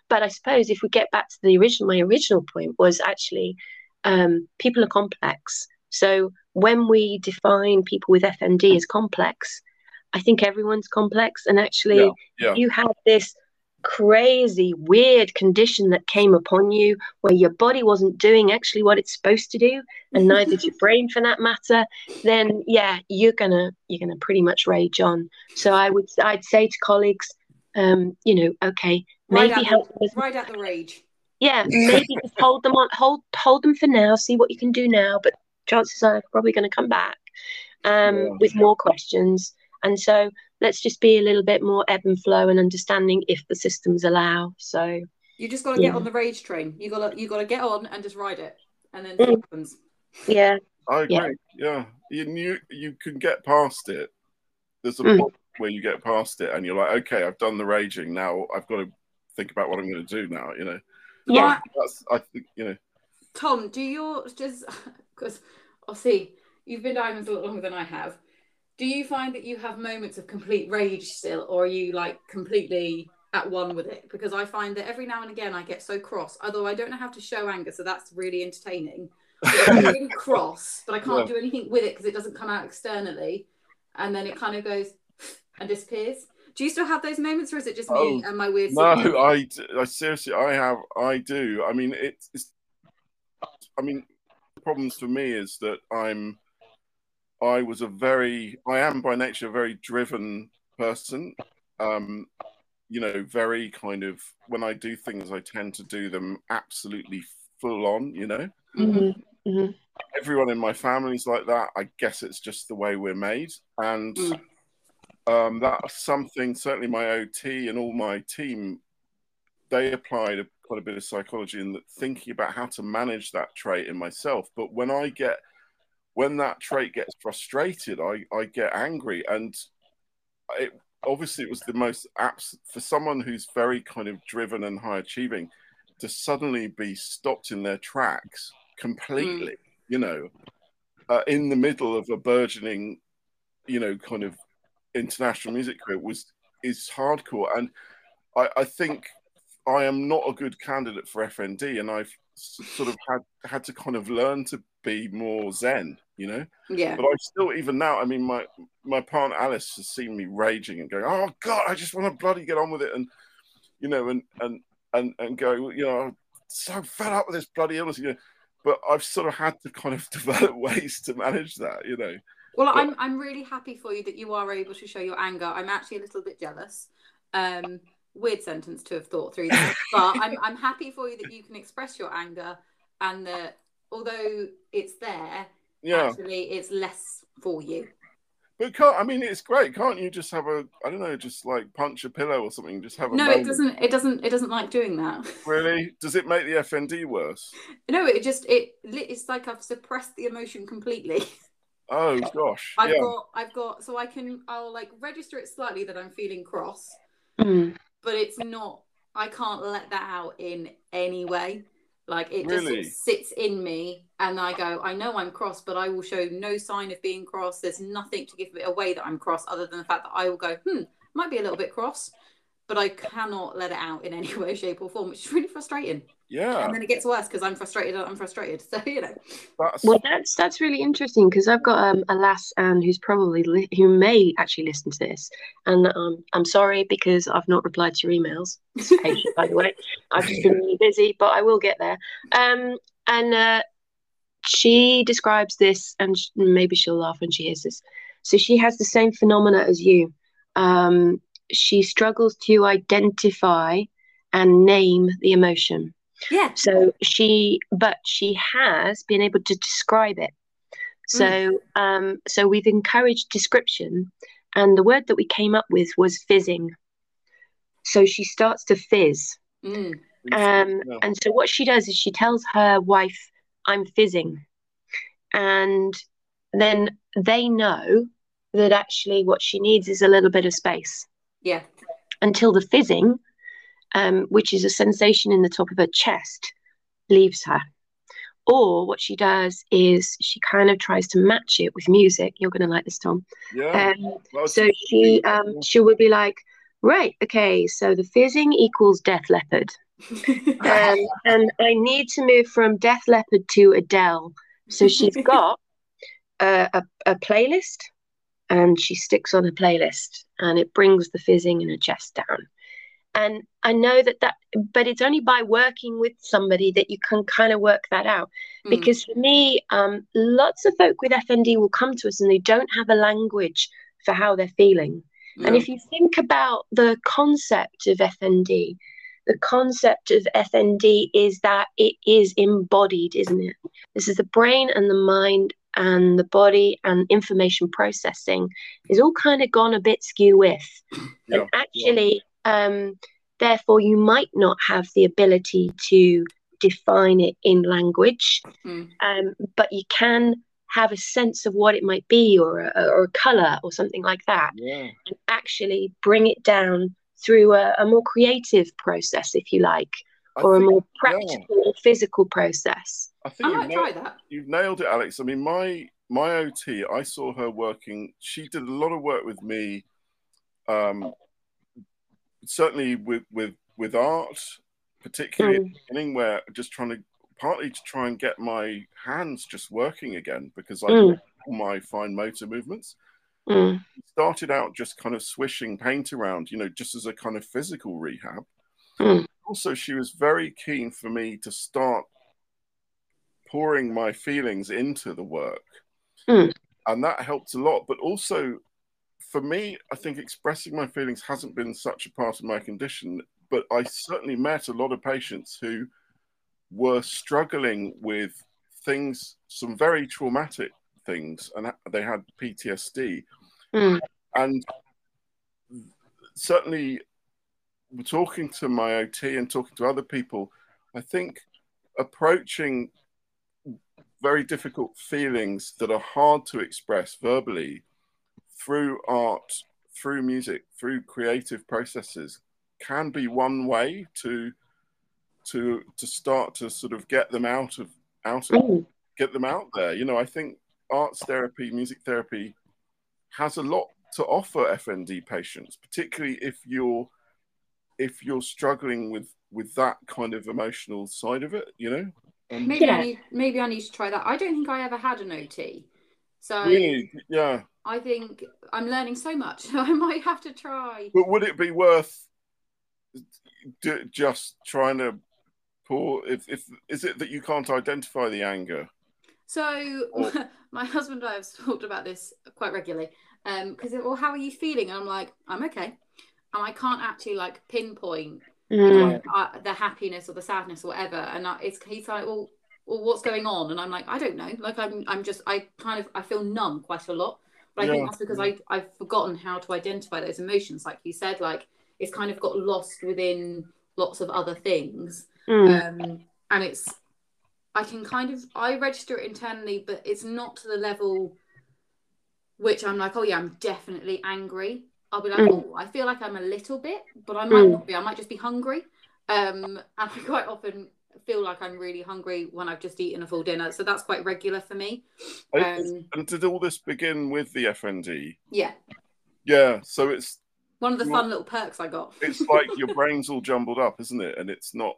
But I suppose if we get back to the original my original point was actually um people are complex. So when we define people with FND as complex, I think everyone's complex and actually Yeah, yeah. you had this crazy weird condition that came upon you where your body wasn't doing actually what it's supposed to do and neither did your brain for that matter then yeah you're gonna you're gonna pretty much rage on so i would i'd say to colleagues um you know okay maybe out, help the, them ride out the rage. yeah maybe just hold them on hold hold them for now see what you can do now but chances are they're probably going to come back um Yeah. with more questions and so let's just be a little bit more ebb and flow and understanding if the systems allow so You just got to get on the rage train. You got to you got to get on and just ride it, and then see Mm. happens. yeah I agree. Yeah. Yeah. You you you can get past it. There's a Mm. point where you get past it and you're like, okay, I've done the raging. Now I've got to think about what I'm going to do now. You know. yeah That's I think you know. Tom, do your just because I'll see you've been diamonds a lot longer than I have. Do you find that you have moments of complete rage still, or are you like completely at one with it? Because I find that every now and again I get so cross, although I don't know how to show anger, so that's really entertaining. I'm really cross, but I can't Yeah. do anything with it because it doesn't come out externally, and then it kind of goes and disappears. Do you still have those moments, or is it just me Oh, and my weird? No? I, I seriously, I have, I do. I mean, it's, it's, I mean, the problems for me is that I'm, I was a very, I am by nature a very driven person. Um, you know, very kind of, when I do things, I tend to do them absolutely full on, you know. Mhm. Mhm, mhm. Everyone in my family's like that. I guess it's just the way we're made. And Mm. um, that's something certainly my OT and all my team they applied a, quite a bit of psychology in that thinking about how to manage that trait in myself. But when I get when that trait gets frustrated, I, I get angry. And it obviously it was the most apps for someone who's very kind of driven and high achieving to suddenly be stopped in their tracks completely, you know, uh, in the middle of a burgeoning, you know, kind of international music career was is hardcore. And I, I think I am not a good candidate for FND, and I've sort of had had to kind of learn to be more zen, you know. Yeah. But I still, even now, I mean, my my partner Alice has seen me raging and going, "Oh God, I just want to bloody get on with it," and you know, and and and and go, you know, I'm so fed up with this bloody illness, you know. But I've sort of had to kind of develop ways to manage that, you know. Well, But- I'm I'm really happy for you that you are able to show your anger. I'm actually a little bit jealous. Um, weird sentence to have thought through that. but I'm I'm happy for you that you can express your anger and that although it's there, Yeah. actually it's less for you. But can't I mean it's great, can't you just have a I don't know, just like punch a pillow or something, just have a No, it doesn't it doesn't it doesn't like doing that. Really? Does it make the FND worse? No, it just it it's like I've suppressed the emotion completely. Oh gosh. I've yeah. got I've got so I can I'll like register it slightly that I'm feeling cross, Mm. but it's not I can't let that out in any way. Like it just Really? of sits in me and I go, I know I'm cross, but I will show no sign of being cross. There's nothing to give away that I'm cross other than the fact that I will go, hmm, might be a little bit cross, but I cannot let it out in any way, shape, or form, which is really frustrating. Yeah. And then it gets worse because I'm frustrated. I'm frustrated. So you know, That's Well, that's that's really interesting because I've got um, a lass and who's probably li- who may actually listen to this, and um, I'm sorry because I've not replied to your emails. Patient, by the way. I've just been really busy, but I will get there. Um, and uh, she describes this, and sh- maybe she'll laugh when she hears this. So she has the same phenomena as you. Um, she struggles to identify and name the emotion. Yeah, So she, but she has been able to describe it. So, um, so we've encouraged description, and the word that we came up with was fizzing. So she starts to fizz, Mm. um, Yeah. and so what she does is she tells her wife, "I'm fizzing," and then they know that actually what she needs is a little bit of space yeah, until the fizzing, um, which is a sensation in the top of her chest, leaves her. Or what she does is she kind of tries to match it with music. You're going to like this, Tom. yeah. Um, Well, so she um, she would be like, right, okay, so the fizzing equals Def Leppard, um, and I need to move from Def Leppard to Adele. So she's got a, a, a playlist, and she sticks on a playlist, and it brings the fizzing in her chest down. And I know that that, but it's only by working with somebody that you can kind of work that out. Mm. Because for me, um, lots of folk with FND will come to us and they don't have a language for how they're feeling. And if you think about the concept of FND, the concept of FND is that it is embodied, isn't it? This is the brain and the mind and the body and information processing is all kind of gone a bit skew with. Yeah, And actually, um, therefore, you might not have the ability to define it in language, Mm. um, but you can have a sense of what it might be or a, or a color or something like that yeah. and actually bring it down through a, a more creative process, if you like, I or a more practical or physical process. I I think you've, might na- try that. you've nailed it, Alex. I mean, my my OT, I saw her working. She did a lot of work with me, um, certainly with with with art, particularly at Mm, the beginning, where just trying to partly to try and get my hands just working again because I Mm. all my fine motor movements. mm, Started out just kind of swishing paint around, you know, just as a kind of physical rehab. Mm. Also, she was very keen for me to start pouring my feelings into the work. Mm. And that helped a lot. But also, for me, I think expressing my feelings hasn't been such a part of my condition. But I certainly met a lot of patients who were struggling with things, some very traumatic things, and they had PTSD. mm, And certainly, talking to my OT and talking to other people, I think approaching very difficult feelings that are hard to express verbally through art, through music, through creative processes can be one way to to to start to sort of get them out of out of mm. get them out there. You know, I think arts therapy, music therapy has a lot to offer FND patients, particularly if you're if you're struggling with with that kind of emotional side of it, you know. Maybe Yeah. I need maybe I need to try that. I don't think I ever had an OT. So really, yeah. I think I'm learning so much. I might have to try. But would it be worth d- just trying to pour? If if is it that you can't identify the anger? So Or- my husband and I have talked about this quite regularly. Um, because well, how are you feeling? And I'm like, I'm okay. and I can't actually like pinpoint Mm. uh, the happiness or the sadness or whatever. And I, it's he's like, well, well, what's going on? And I'm like, I don't know. Like I'm, I'm just, I kind of, I feel numb quite a lot. But I Yeah. think that's because I, I've forgotten how to identify those emotions. Like you said, like it's kind of got lost within lots of other things. Mm. Um, and it's, I can kind of, I register it internally, but it's not to the level which I'm like, oh yeah, I'm definitely angry. I'll be like, Mm. oh, I feel like I'm a little bit, but I might Mm. not be. I might just be hungry. Um, and I quite often feel like I'm really hungry when I've just eaten a full dinner. So that's quite regular for me. Um, and did all this begin with the FND? yeah, Yeah. So it's one of the fun little perks I got. it's like your brain's all jumbled up, isn't it? And it's not.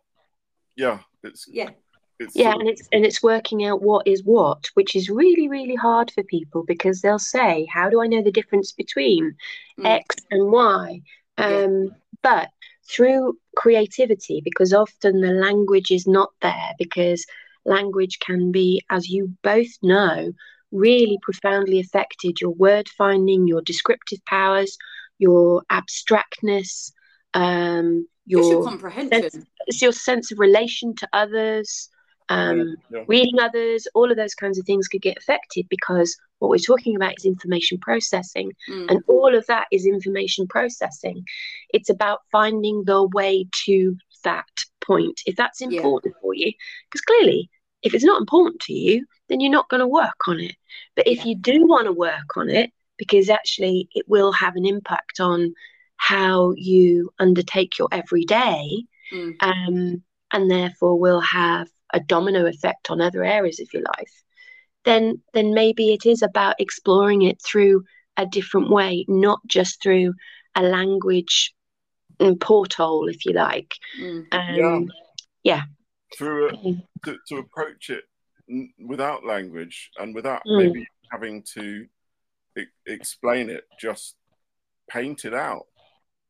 Yeah. It's yeah, it's Yeah, and it's and it's working out what is what, which is really, really hard for people because they'll say, How do I know the difference between Mm. X and Y? Yeah. Um, but through creativity, because often the language is not there, because language can be, as you both know, really profoundly affected your word finding, your descriptive powers, your abstractness, um, your your comprehension. it's your sense of relation to others, um, yeah. reading others, all of those kinds of things could get affected because what we're talking about is information processing, Mm. and all of that is information processing. It's about finding the way to that point if that's Yeah. important for you, because clearly, if it's not important to you, then you're not going to work on it. But if Yeah. you do want to work on it, because actually it will have an impact on how you undertake your everyday, Mm. um, and therefore will have a domino effect on other areas of your life, then then maybe it is about exploring it through a different way, not just through a language mm, porthole, if you like. Mm. Um, through a, to, to approach it without language and without Mm. maybe having to e- explain it, just paint it out.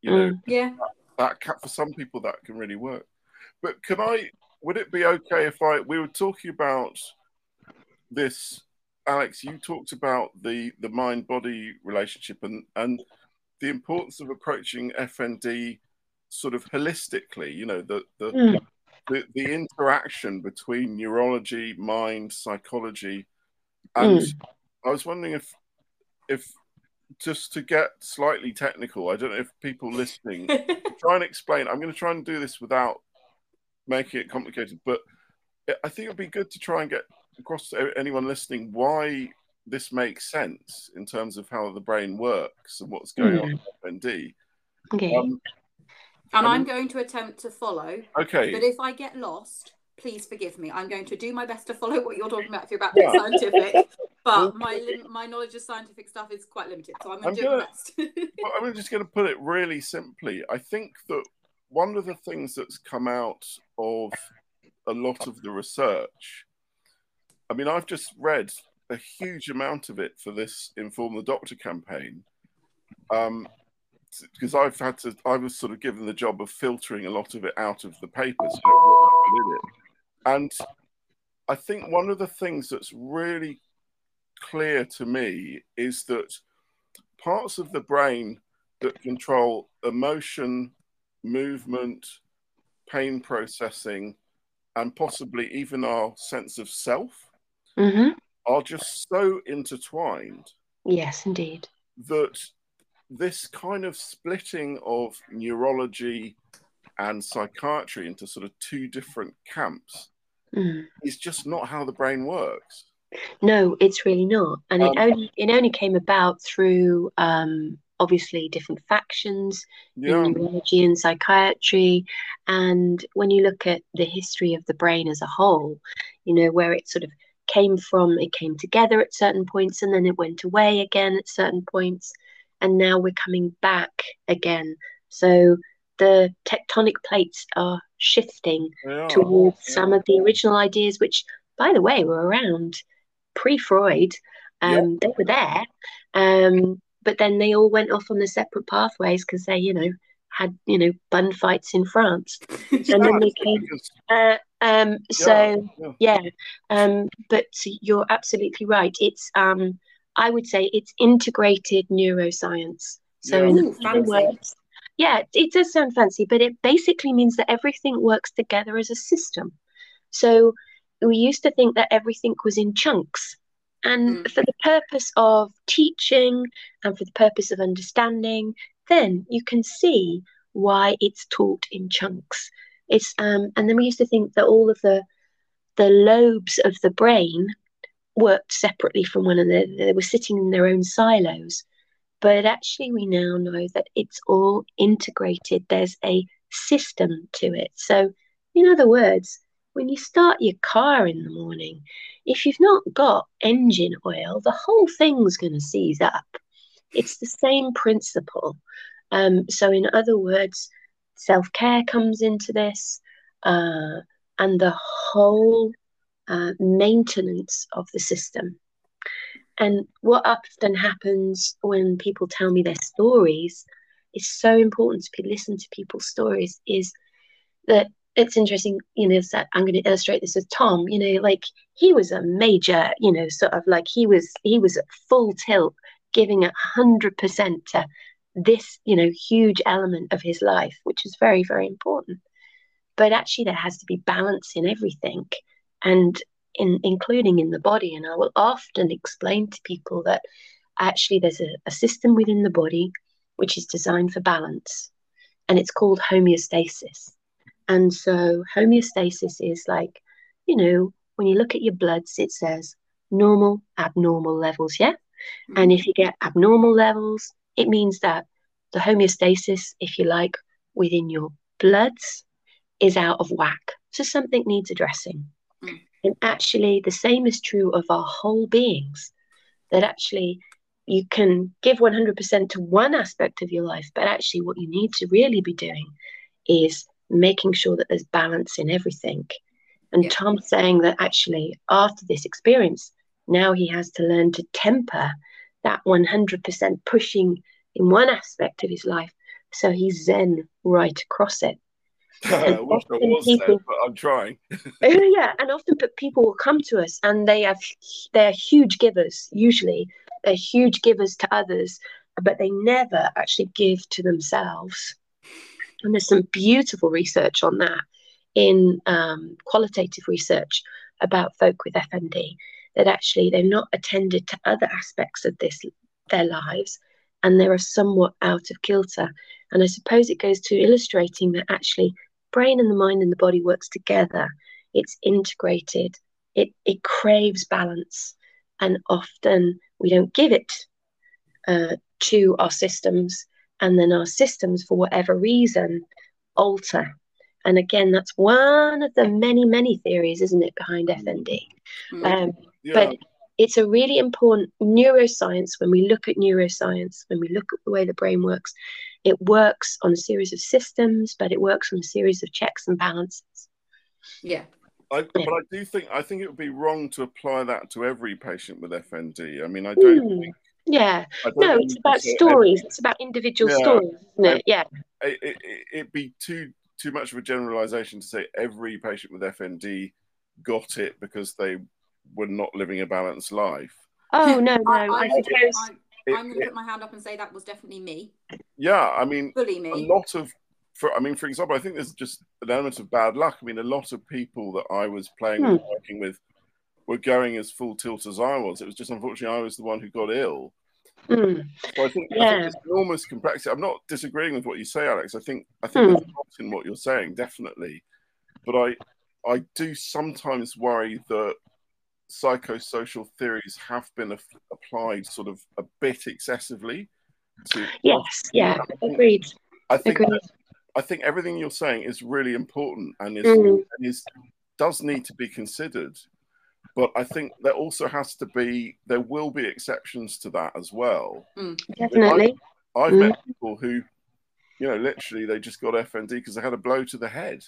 You know, mm. Yeah, that ca for some people that can really work. But can I? Would it be okay if I? We were talking about this, Alex. You talked about the the mind body relationship and and the importance of approaching FND sort of holistically. You know, the the Mm. the, the interaction between neurology, mind, psychology, and I was wondering if if just to get slightly technical, I don't know if people listening try and explain. I'm going to try and do this without making it complicated, but I think it'd be good to try and get across to anyone listening why this makes sense in terms of how the brain works and what's going on in FND. Okay. Um, and I I'm going to attempt to follow. okay, But if I get lost, please forgive me. I'm going to do my best to follow what you're talking about if you're about Yeah. scientific. But my my knowledge of scientific stuff is quite limited, so I'm going I'm to do my gonna- best. Well, I'm just going to put it really simply. I think that one of the things that's come out of a lot of the research, I mean, I've just read a huge amount of it for this Inform the Doctor campaign. Um, because I've had to, I was sort of given the job of filtering a lot of it out of the papers. And I think one of the things that's really clear to me is that parts of the brain that control emotion, movement, pain processing, and possibly even our sense of self hmm are just so intertwined Yes, indeed. that this kind of splitting of neurology and psychiatry into sort of two different camps Mm. is just not how the brain works. No, it's really not, and it Um, only it only came about through um, obviously different factions Yeah, in neurology and psychiatry. And when you look at the history of the brain as a whole, you know, where it sort of came from, it came together at certain points and then it went away again at certain points. And now we're coming back again. So the tectonic plates are shifting are. towards Yeah. some of the original ideas, which, by the way, were around pre Freud. Um, They were there. Um, but then they all went off on the separate pathways because they, you know, had, you know, bun fights in France. And then they came. Uh, um, so, yeah. yeah. Um, but you're absolutely right. It's, um, I would say it's integrated neuroscience. So, Yeah. in Ooh, other fancy. words, yeah, it does sound fancy, but it basically means that everything works together as a system. So we used to think that everything was in chunks. And mm. for the purpose of teaching and for the purpose of understanding, then you can see why it's taught in chunks. It's um, and then we used to think that all of the the lobes of the brain worked separately from one another. They were sitting in their own silos. But actually, we now know that it's all integrated. There's a system to it. So, in other words, when you start your car in the morning, if you've not got engine oil, the whole thing's going to seize up. It's the same principle. Um, so, in other words, self care comes into this, uh, and the whole uh, maintenance of the system. And what often happens when people tell me their stories is so important to listen to people's stories is that it's interesting, you know, I'm going to illustrate this with Tom, you know, like he was a major, you know, sort of like he was, he was at full tilt, giving a hundred percent to this, you know, huge element of his life, which is very, very important. But actually there has to be balance in everything. And in, including in the body. And I will often explain to people that actually there's a, a system within the body which is designed for balance, and it's called homeostasis. And so homeostasis is like, you know, when you look at your bloods, it says normal, abnormal levels, yeah? Mm-hmm. And if you get abnormal levels, it means that the homeostasis, if you like, within your bloods is out of whack. So something needs addressing. Mm. And actually, the same is true of our whole beings. That actually, you can give 100% to one aspect of your life, but actually, what you need to really be doing is making sure that there's balance in everything. And yeah. Tom's saying that actually, after this experience, now he has to learn to temper that 100% pushing in one aspect of his life so he's zen right across it I wish I was people, there, but I'm trying. Oh, yeah, and often people will come to us and they have they're huge givers. Usually, they're huge givers to others, but they never actually give to themselves. And there's some beautiful research on that in um, qualitative research about folk with FND that actually they've not attended to other aspects of this their lives and they are somewhat out of kilter. And I suppose it goes to illustrating that actually brain and the mind and the body works together. It's integrated. It it craves balance, and often we don't give it uh, to our systems, and then our systems, for whatever reason, alter. And again, that's one of the many many theories, isn't it, behind FND? Mm. Um, yeah. But it's a really important neuroscience when we look at neuroscience, when we look at the way the brain works, it works on a series of systems, but it works on a series of checks and balances. Yeah. I. But I do think I think it would be wrong to apply that to every patient with FND. I mean, I don't mm. think. Yeah. No, it's about stories. Every, it's about individual yeah, stories, isn't it? Yeah. It, it, it'd be too too much of a generalization to say every patient with FND got it because they were not living a balanced life. Oh no, no. I, I, I suppose. It, I'm going to put my hand up and say that was definitely me. Yeah, I mean, fully me. A lot of, for I mean, for example, I think there's just an element of bad luck. I mean, a lot of people that I was playing hmm. with, working with, were going as full tilt as I was. It was just unfortunately I was the one who got ill. Mm. So I think, yeah. I think there's enormous complexity. I'm not disagreeing with what you say, Alex. I think I think mm. there's a lot in what you're saying, definitely. But I I do sometimes worry that psychosocial theories have been applied sort of a bit excessively. To, yes, yeah, agreed. I think agreed. I think everything you're saying is really important and is, mm. and is does need to be considered. But I think there also has to be there will be exceptions to that as well. Mm. Definitely. I've, I've mm. met people who, you know, literally they just got FND because they had a blow to the head.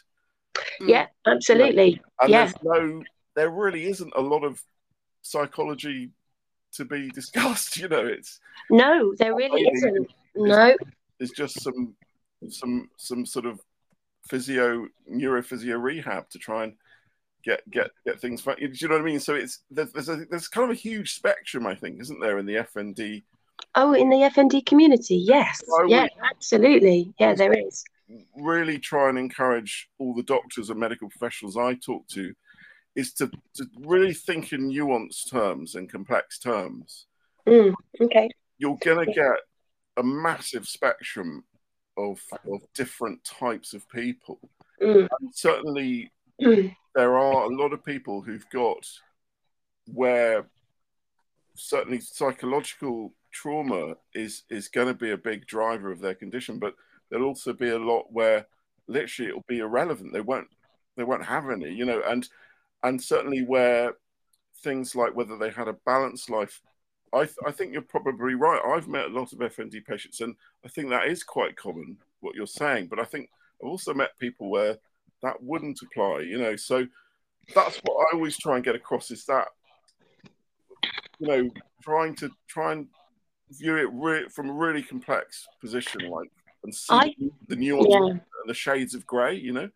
Yeah, absolutely. and yeah. there's no there really isn't a lot of psychology to be discussed. You know, it's no, there really isn't. No, it's just some some some sort of physio neurophysio rehab to try and get get get things. Do you know what I mean? So it's there's there's, a, there's kind of a huge spectrum, I think, isn't there, in the FND Oh, in the FND community, yes, yeah, absolutely, yeah, there is. Really try and encourage all the doctors and medical professionals I talk to is to, to really think in nuanced terms and complex terms. Mm, okay. You're going to get a massive spectrum of, of different types of people. Mm. certainly. there are a lot of people who've got where certainly psychological trauma is is going to be a big driver of their condition, but there'll also be a lot where literally it'll be irrelevant. They won't they won't have any, you know, and and certainly where things like whether they had a balanced life. I, th- I think you're probably right. I've met a lot of FND patients, and I think that is quite common what you're saying. But I think I've also met people where that wouldn't apply, you know. So that's what I always try and get across is that you know trying to try and view it re- from a really complex position, like and see I, the nuance yeah. and the shades of grey, you know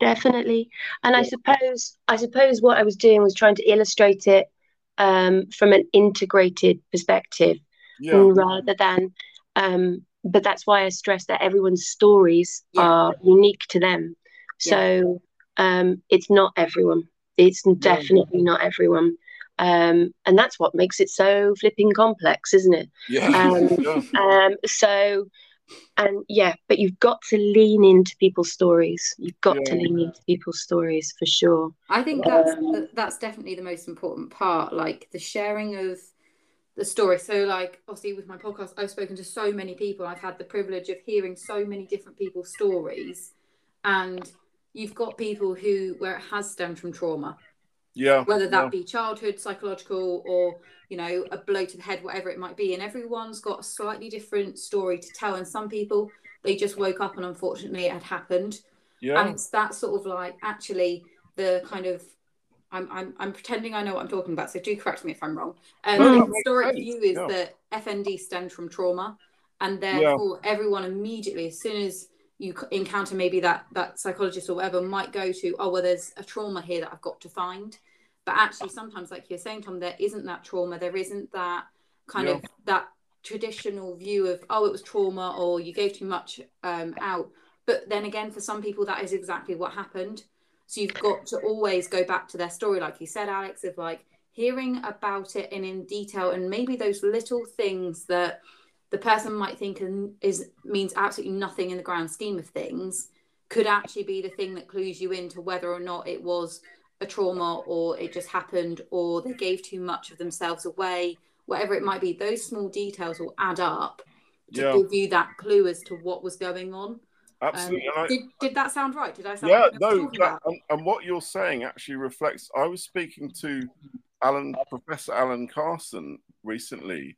definitely and yeah. i suppose i suppose what i was doing was trying to illustrate it um, from an integrated perspective yeah. rather than um, but that's why i stress that everyone's stories are unique to them so um, it's not everyone. It's definitely not everyone. Um, and that's what makes it so flipping complex isn't it? Yeah, um, um, so and yeah but you've got to lean into people's stories. You've got yeah. to lean into people's stories for sure. I think that's um, that's definitely the most important part like the sharing of the story. So like obviously with my podcast i've spoken to so many people. I've had the privilege of hearing so many different people's stories. And you've got people who where it has stemmed from trauma yeah whether that yeah. be childhood psychological or you know a blow to the head whatever it might be and everyone's got a slightly different story to tell and some people they just woke up and unfortunately it had happened yeah. and it's that sort of like actually the kind of I'm, I'm, I'm pretending I know what I'm talking about, so do correct me if I'm wrong. Um, no, the historic view is yeah. that FND stems from trauma, and therefore yeah. everyone immediately, as soon as you encounter maybe that that psychologist or whatever might go to oh well there's a trauma here that i've got to find. But actually sometimes like you're saying tom there isn't that trauma. There isn't that kind yeah. of that traditional view of oh it was trauma or you gave too much um, out. But then again for some people that is exactly what happened. So you've got to always go back to their story like you said alex of like hearing about it and in detail and maybe those little things that the person might think and is means absolutely nothing in the grand scheme of things could actually be the thing that clues you into whether or not it was a trauma or it just happened or they gave too much of themselves away. Whatever it might be those small details will add up to yeah. give you that clue as to what was going on. Absolutely um, did, did that sound right? Did i sound yeah no that, and, and, what you're saying actually reflects i was speaking to alan professor alan carson recently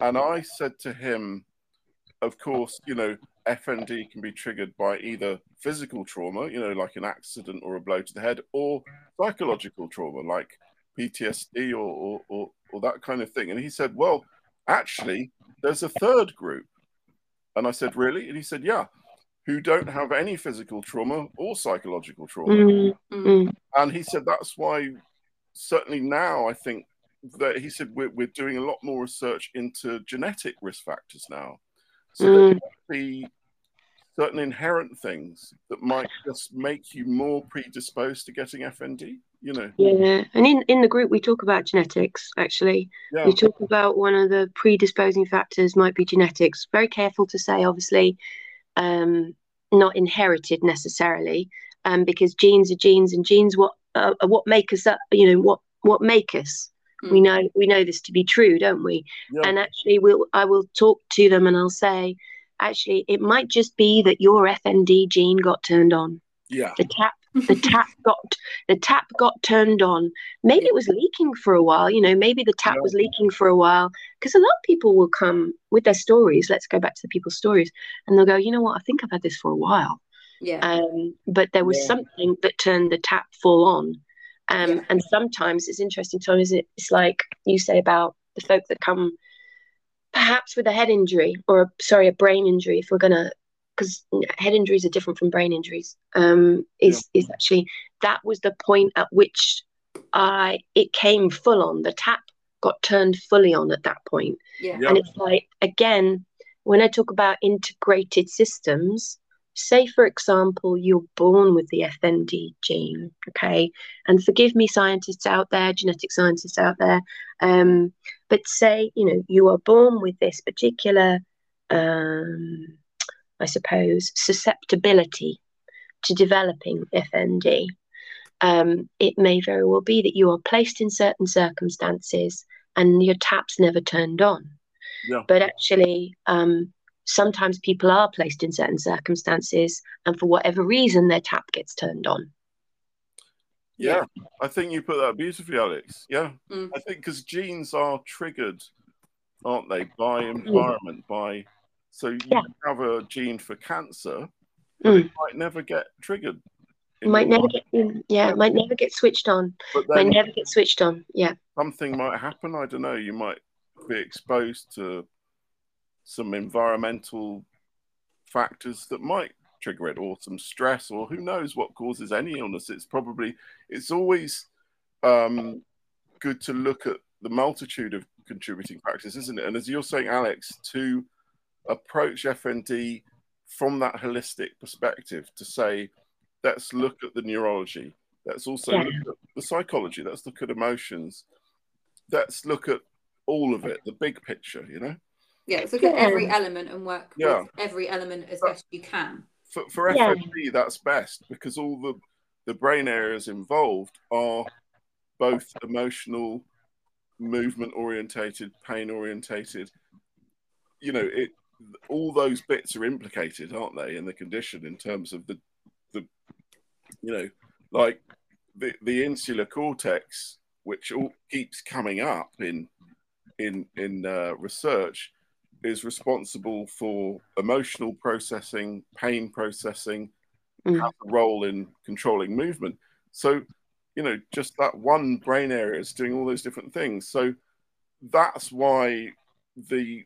and I said to him, of course, you know, FND can be triggered by either physical trauma, you know, like an accident or a blow to the head, or psychological trauma, like PTSD or, or, or, or that kind of thing. And he said, well, actually, there's a third group. And I said, really? And he said, yeah, who don't have any physical trauma or psychological trauma. Mm-hmm. And he said, that's why, certainly now, I think that he said we're, we're doing a lot more research into genetic risk factors now. So mm. there might be certain inherent things that might just make you more predisposed to getting FND. You know. Yeah, and in in the group we talk about genetics. Actually, yeah. we talk about one of the predisposing factors might be genetics. Very careful to say, obviously, um, not inherited necessarily, um, because genes are genes, and genes what uh, what make us up. You know what what make us. Mm. We know we know this to be true, don't we? Yeah. And actually, we'll I will talk to them and I'll say, actually, it might just be that your FND gene got turned on. Yeah. The tap the tap got the tap got turned on. Maybe it was leaking for a while. You know, maybe the tap yeah. was leaking for a while because a lot of people will come with their stories. Let's go back to the people's stories, and they'll go, you know what? I think I've had this for a while. Yeah. Um, but there was yeah. something that turned the tap full on. Um, yeah. And sometimes it's interesting, Tom, is it? It's like you say about the folk that come perhaps with a head injury or, a, sorry, a brain injury, if we're going to, because head injuries are different from brain injuries, um, is, yeah. is actually that was the point at which I it came full on. The tap got turned fully on at that point. Yeah. Yeah. And it's like, again, when I talk about integrated systems, say, for example, you're born with the FND gene, okay? And forgive me, scientists out there, genetic scientists out there, um, but say, you know, you are born with this particular, um, I suppose, susceptibility to developing FND. Um, it may very well be that you are placed in certain circumstances and your tap's never turned on. Yeah. But actually, um, sometimes people are placed in certain circumstances, and for whatever reason, their tap gets turned on. Yeah, I think you put that beautifully, Alex. Yeah, Mm. I think because genes are triggered, aren't they, by environment, by so you Yeah. have a gene for cancer, but it might never get triggered. Might never get, mm, yeah, might never get switched on. Might never get switched on. Yeah, something might happen. I don't know. You might be exposed to some environmental factors that might trigger it, or some stress, or who knows what causes any illness. It's probably it's always um, good to look at the multitude of contributing factors, isn't it? And as you're saying, Alex, to approach FND from that holistic perspective, to say, let's look at the neurology. Let's also Yeah. look at the psychology. Let's look at emotions. Let's look at all of it, the big picture, you know? Yeah, let's look at every element and work Yeah. with every element as best you can. For, for Yeah. FND, that's best because all the, the brain areas involved are both emotional, movement orientated, pain orientated. You know, it all those bits are implicated, aren't they, in the condition in terms of the the you know, like the the insular cortex, which all keeps coming up in in in uh, research, is responsible for emotional processing, pain processing, Mm. has a role in controlling movement. So, you know, just that one brain area is doing all those different things. So that's why the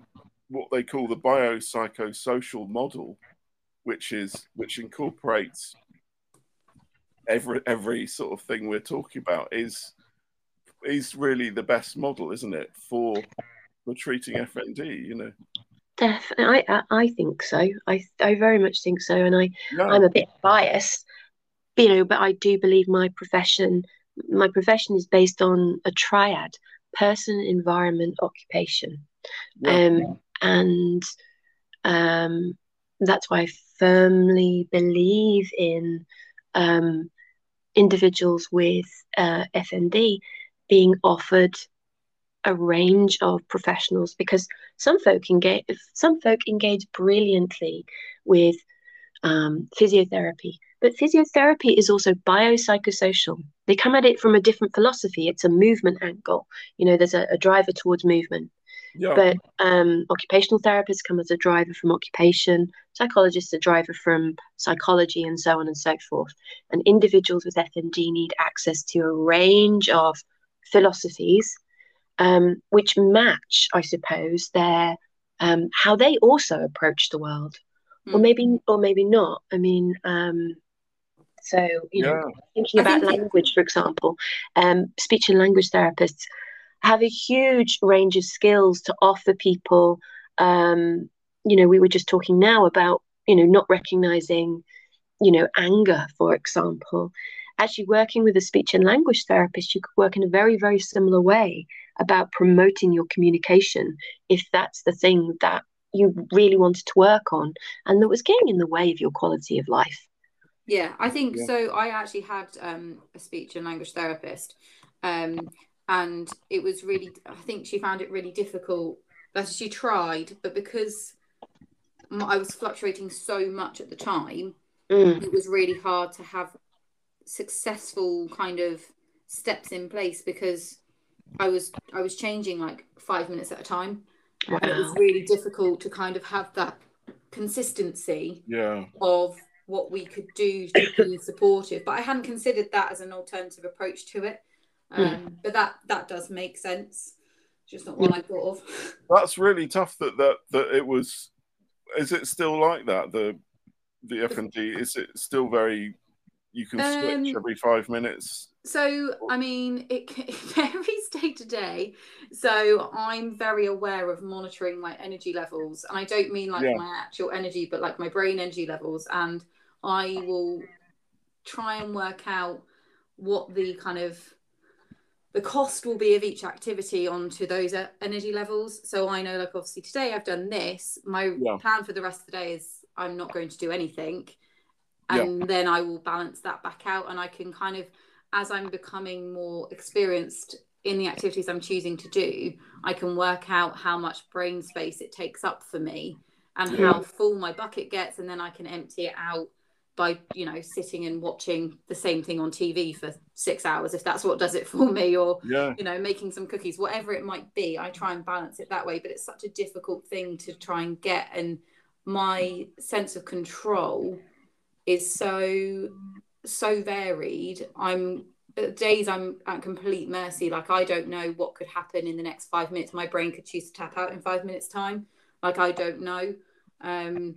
what they call the biopsychosocial model, which is which incorporates every every sort of thing we're talking about, is is really the best model, isn't it, for for treating FND? You know, definitely. I, I, I think so. I, I very much think so. And I, yeah, I'm a bit biased, you know, but I do believe my profession, my profession is based on a triad: person, environment, occupation. yeah, Um, and um, that's why I firmly believe in um, individuals with uh, FND being offered a range of professionals because some folk engage some folk engage brilliantly with um, physiotherapy. But physiotherapy is also biopsychosocial. They come at it from a different philosophy. It's a movement angle. You know there's a, a driver towards movement. Yeah, but um, occupational therapists come as a driver from occupation, psychologists a driver from psychology, and so on and so forth. And individuals with FND need access to a range of philosophies, um, which match, I suppose, their um, how they also approach the world, or Mm. maybe, or maybe not. I mean, um, so you know, thinking about think it- language, for example, um, speech and language therapists have a huge range of skills to offer people. Um, you know, we were just talking now about, you know, not recognizing, you know, anger, for example. Actually, working with a speech and language therapist, you could work in a very, very similar way about promoting your communication if that's the thing that you really wanted to work on and that was getting in the way of your quality of life. Yeah, I think Yeah. so. I actually had um, a speech and language therapist, um, and it was really. I think she found it really difficult. That she tried, but because I was fluctuating so much at the time, Mm, it was really hard to have successful kind of steps in place because I was I was changing like five minutes at a time, and it was really difficult to kind of have that consistency yeah. of what we could do to be supportive. But I hadn't considered that as an alternative approach to it. Um, But that that does make sense. Just not one I thought of. That's really tough. That that that it was. Is it still like that? The the F and FND is it still very? You can switch Um, every five minutes. So, I mean, it, it varies day to day. So, I'm very aware of monitoring my energy levels. And I don't mean like Yeah. my actual energy, but like my brain energy levels. And I will try and work out what the kind of the cost will be of each activity onto those energy levels. So I know, like, obviously today I've done this. My Yeah. plan for the rest of the day is I'm not going to do anything. Yeah. And then I will balance that back out. And I can kind of, as I'm becoming more experienced in the activities I'm choosing to do, I can work out how much brain space it takes up for me and Yeah. how full my bucket gets. And then I can empty it out by you know sitting and watching the same thing on TV for six hours if that's what does it for me or Yeah. you know making some cookies whatever it might be I try and balance it that way but it's such a difficult thing to try and get and my sense of control is so so varied I'm days I'm at complete mercy like I don't know what could happen in the next 5 minutes my brain could choose to tap out in 5 minutes time like I don't know um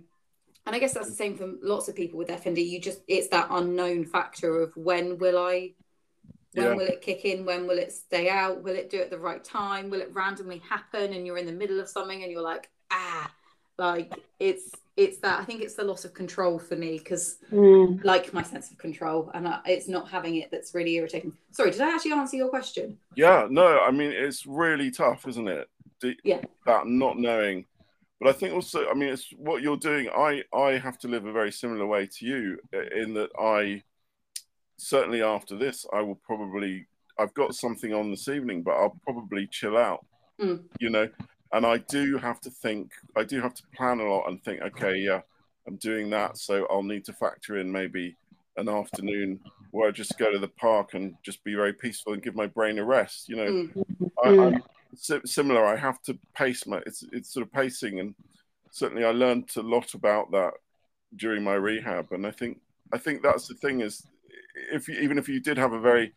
and I guess that's the same for lots of people with FND. You just it's that unknown factor of when will I when Yeah. will it kick in? When will it stay out? Will it do it at the right time? Will it randomly happen and you're in the middle of something and you're like, ah, like it's it's that I think it's the loss of control for me because Mm. like my sense of control and I, it's not having it that's really irritating. Sorry, did I actually answer your question? Yeah, no, I mean it's really tough, isn't it? The- Yeah. That not knowing, but I think also, I mean, it's what you're doing. I I have to live a very similar way to you in that I certainly after this I will probably I've got something on this evening, but I'll probably chill out. Mm. You know, and I do have to think. I do have to plan a lot and think. Okay, yeah, I'm doing that, so I'll need to factor in maybe an afternoon where I just go to the park and just be very peaceful and give my brain a rest. You know, Mm. I, Mm. I'm similar. I have to pace my. It's it's sort of pacing, and certainly I learned a lot about that during my rehab. And I think I think that's the thing is, if you, even if you did have a very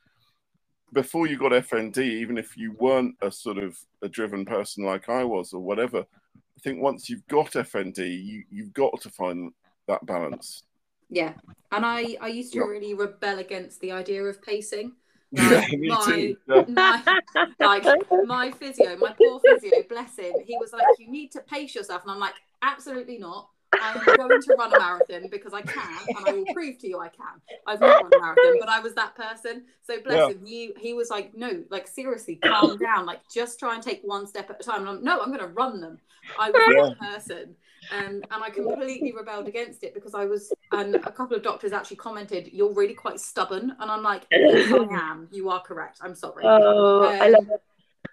before you got FND, even if you weren't a sort of a driven person like I was or whatever, I think once you've got FND, you you've got to find that balance. Yeah. And I I used to Yeah. really rebel against the idea of pacing. Yeah, me my- too. Yeah. my, like my physio, my poor physio, bless him, he was like, "You need to pace yourself," and I'm like, "Absolutely not. I am going to run a marathon because I can, and I will prove to you I can. I've not run a marathon, but I was that person. So bless Yeah. him. He he was like, "No, like seriously, calm down. Like just try and take one step at a time." And I'm, no, I'm going to run them. I was Yeah. that person. Um, and I completely rebelled against it because I was, and a couple of doctors actually commented, "You're really quite stubborn," and I'm like, "Yes, I am. You are correct. I'm sorry." Oh, I Um, love it.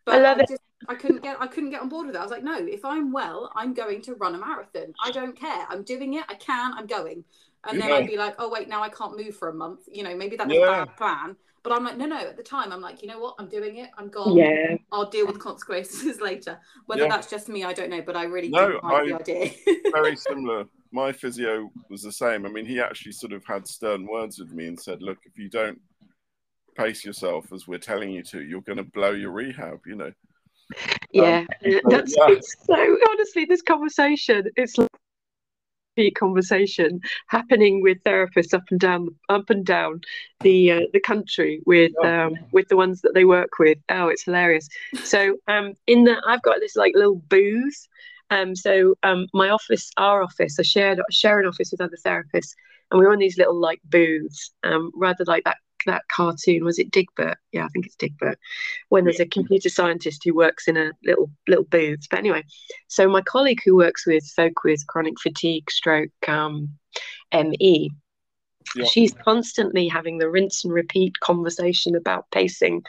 But I love it. Just, I couldn't get I couldn't get on board with it. I was like, no, if I'm well, I'm going to run a marathon. I don't care. I'm doing it. I can. I'm going. And then Yeah. I'd be like, oh wait, now I can't move for a month. You know, maybe that's was Yeah. a bad plan. But I'm like, no, no. At the time, I'm like, you know what? I'm doing it. I'm gone. Yeah. I'll deal with consequences later. Whether Yeah. that's just me, I don't know. But I really No, didn't the I- idea. very similar. My physio was the same. I mean, he actually sort of had stern words with me and said, "Look, if you don't pace yourself as we're telling you to, you're going to blow your rehab." You know. Yeah, so, that's yeah. it's so honestly this conversation it's like a conversation happening with therapists up and down up and down the uh, the country with um with the ones that they work with oh it's hilarious so um in the I've got this like little booth um so um my office our office I shared share an office with other therapists and we were on these little like booths um rather like that that cartoon was it Dilbert yeah I think it's Dilbert when there's a computer scientist who works in a little little booth. But anyway, so my colleague who works with folk with chronic fatigue, stroke, um, ME, Yeah. she's constantly having the rinse and repeat conversation about pacing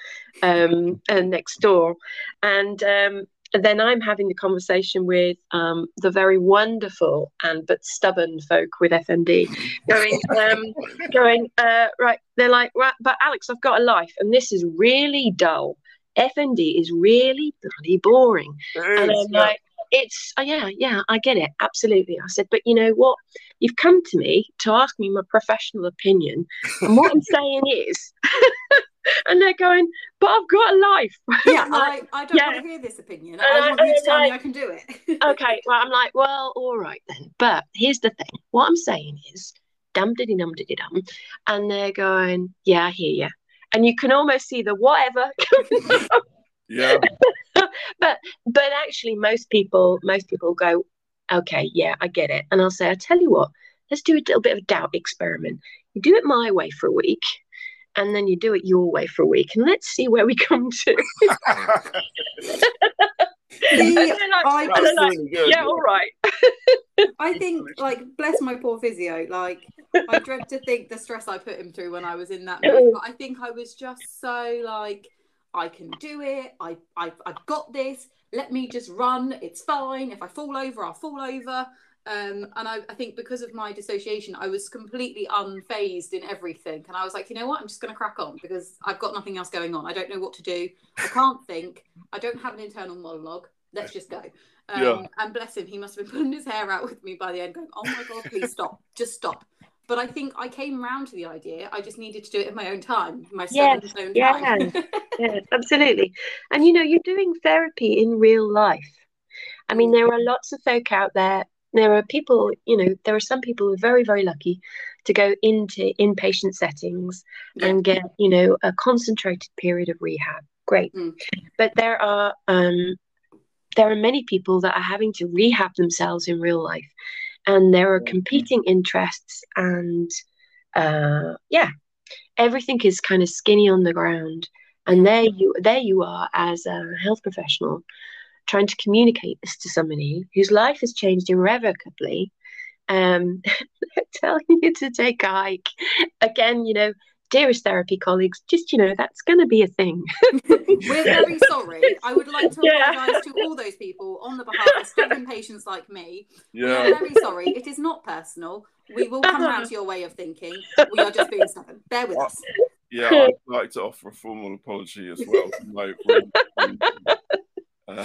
um, and next door, and um, and then I'm having the conversation with um, the very wonderful and but stubborn folk with FND, going, um, going, uh, right. They're like, right, but Alex, I've got a life, and this is really dull. FND is really bloody boring. And I'm like, it's, oh, yeah, yeah, I get it. Absolutely. I said, but you know what? You've come to me to ask me my professional opinion. And what I'm saying is, and they're going, but I've got a life. yeah, I'm like, I, I don't yeah. want to hear this opinion. And I I- want you to and tell me I- I can do it. okay, well, I'm like, well, all right then. But here's the thing. What I'm saying is, dum diddy dum diddy dum, and they're going, yeah, I hear you. and you can almost see the whatever. Yeah. but but actually, most people most people go, okay, yeah, I get it, and I'll say, I tell you what, let's do a little bit of a doubt experiment. You do it my way for a week, and then you do it your way for a week, and let's see where we come to. See, And then I- I and That's then I- really good. yeah, all right. I think, like, bless my poor physio. Like, I dread to think the stress I put him through when I was in that mood. But I think I was just so like, I can do it. I, I, I've got this. Let me just run. It's fine. If I fall over, I'll fall over. Um, and I, I think because of my dissociation, I was completely unfazed in everything. And I was like, you know what? I'm just going to crack on because I've got nothing else going on. I don't know what to do. I can't think. I don't have an internal monologue. Let's just go. Um, Yeah. And bless him, he must have been pulling his hair out with me by the end, going, "Oh my god, please stop, just stop." But I think I came round to the idea. I just needed to do it in my own time, my Yes, own yeah. time. Yes, absolutely. And you know, you're doing therapy in real life. I mean, there are lots of folk out there. There are people, you know, there are some people who are very, very lucky to go into inpatient settings Yeah. and get, you know, a concentrated period of rehab. Great. Mm. But there are um there are many people that are having to rehab themselves in real life. And there are competing interests and uh yeah, everything is kind of skinny on the ground. And there you there you are as a health professional trying to communicate this to somebody whose life has changed irrevocably. Um, telling you to take a hike. Again, you know, dearest therapy colleagues, just you know, that's gonna be a thing. We're very sorry. I would like to Yeah. apologise to all those people on the behalf of stubborn patients like me. We are Yeah. very sorry. It is not personal. We will come uh-huh. around to your way of thinking. We are just being stubborn. Bear with uh, us. Yeah. I'd like to offer a formal apology as well. to my friend. Uh,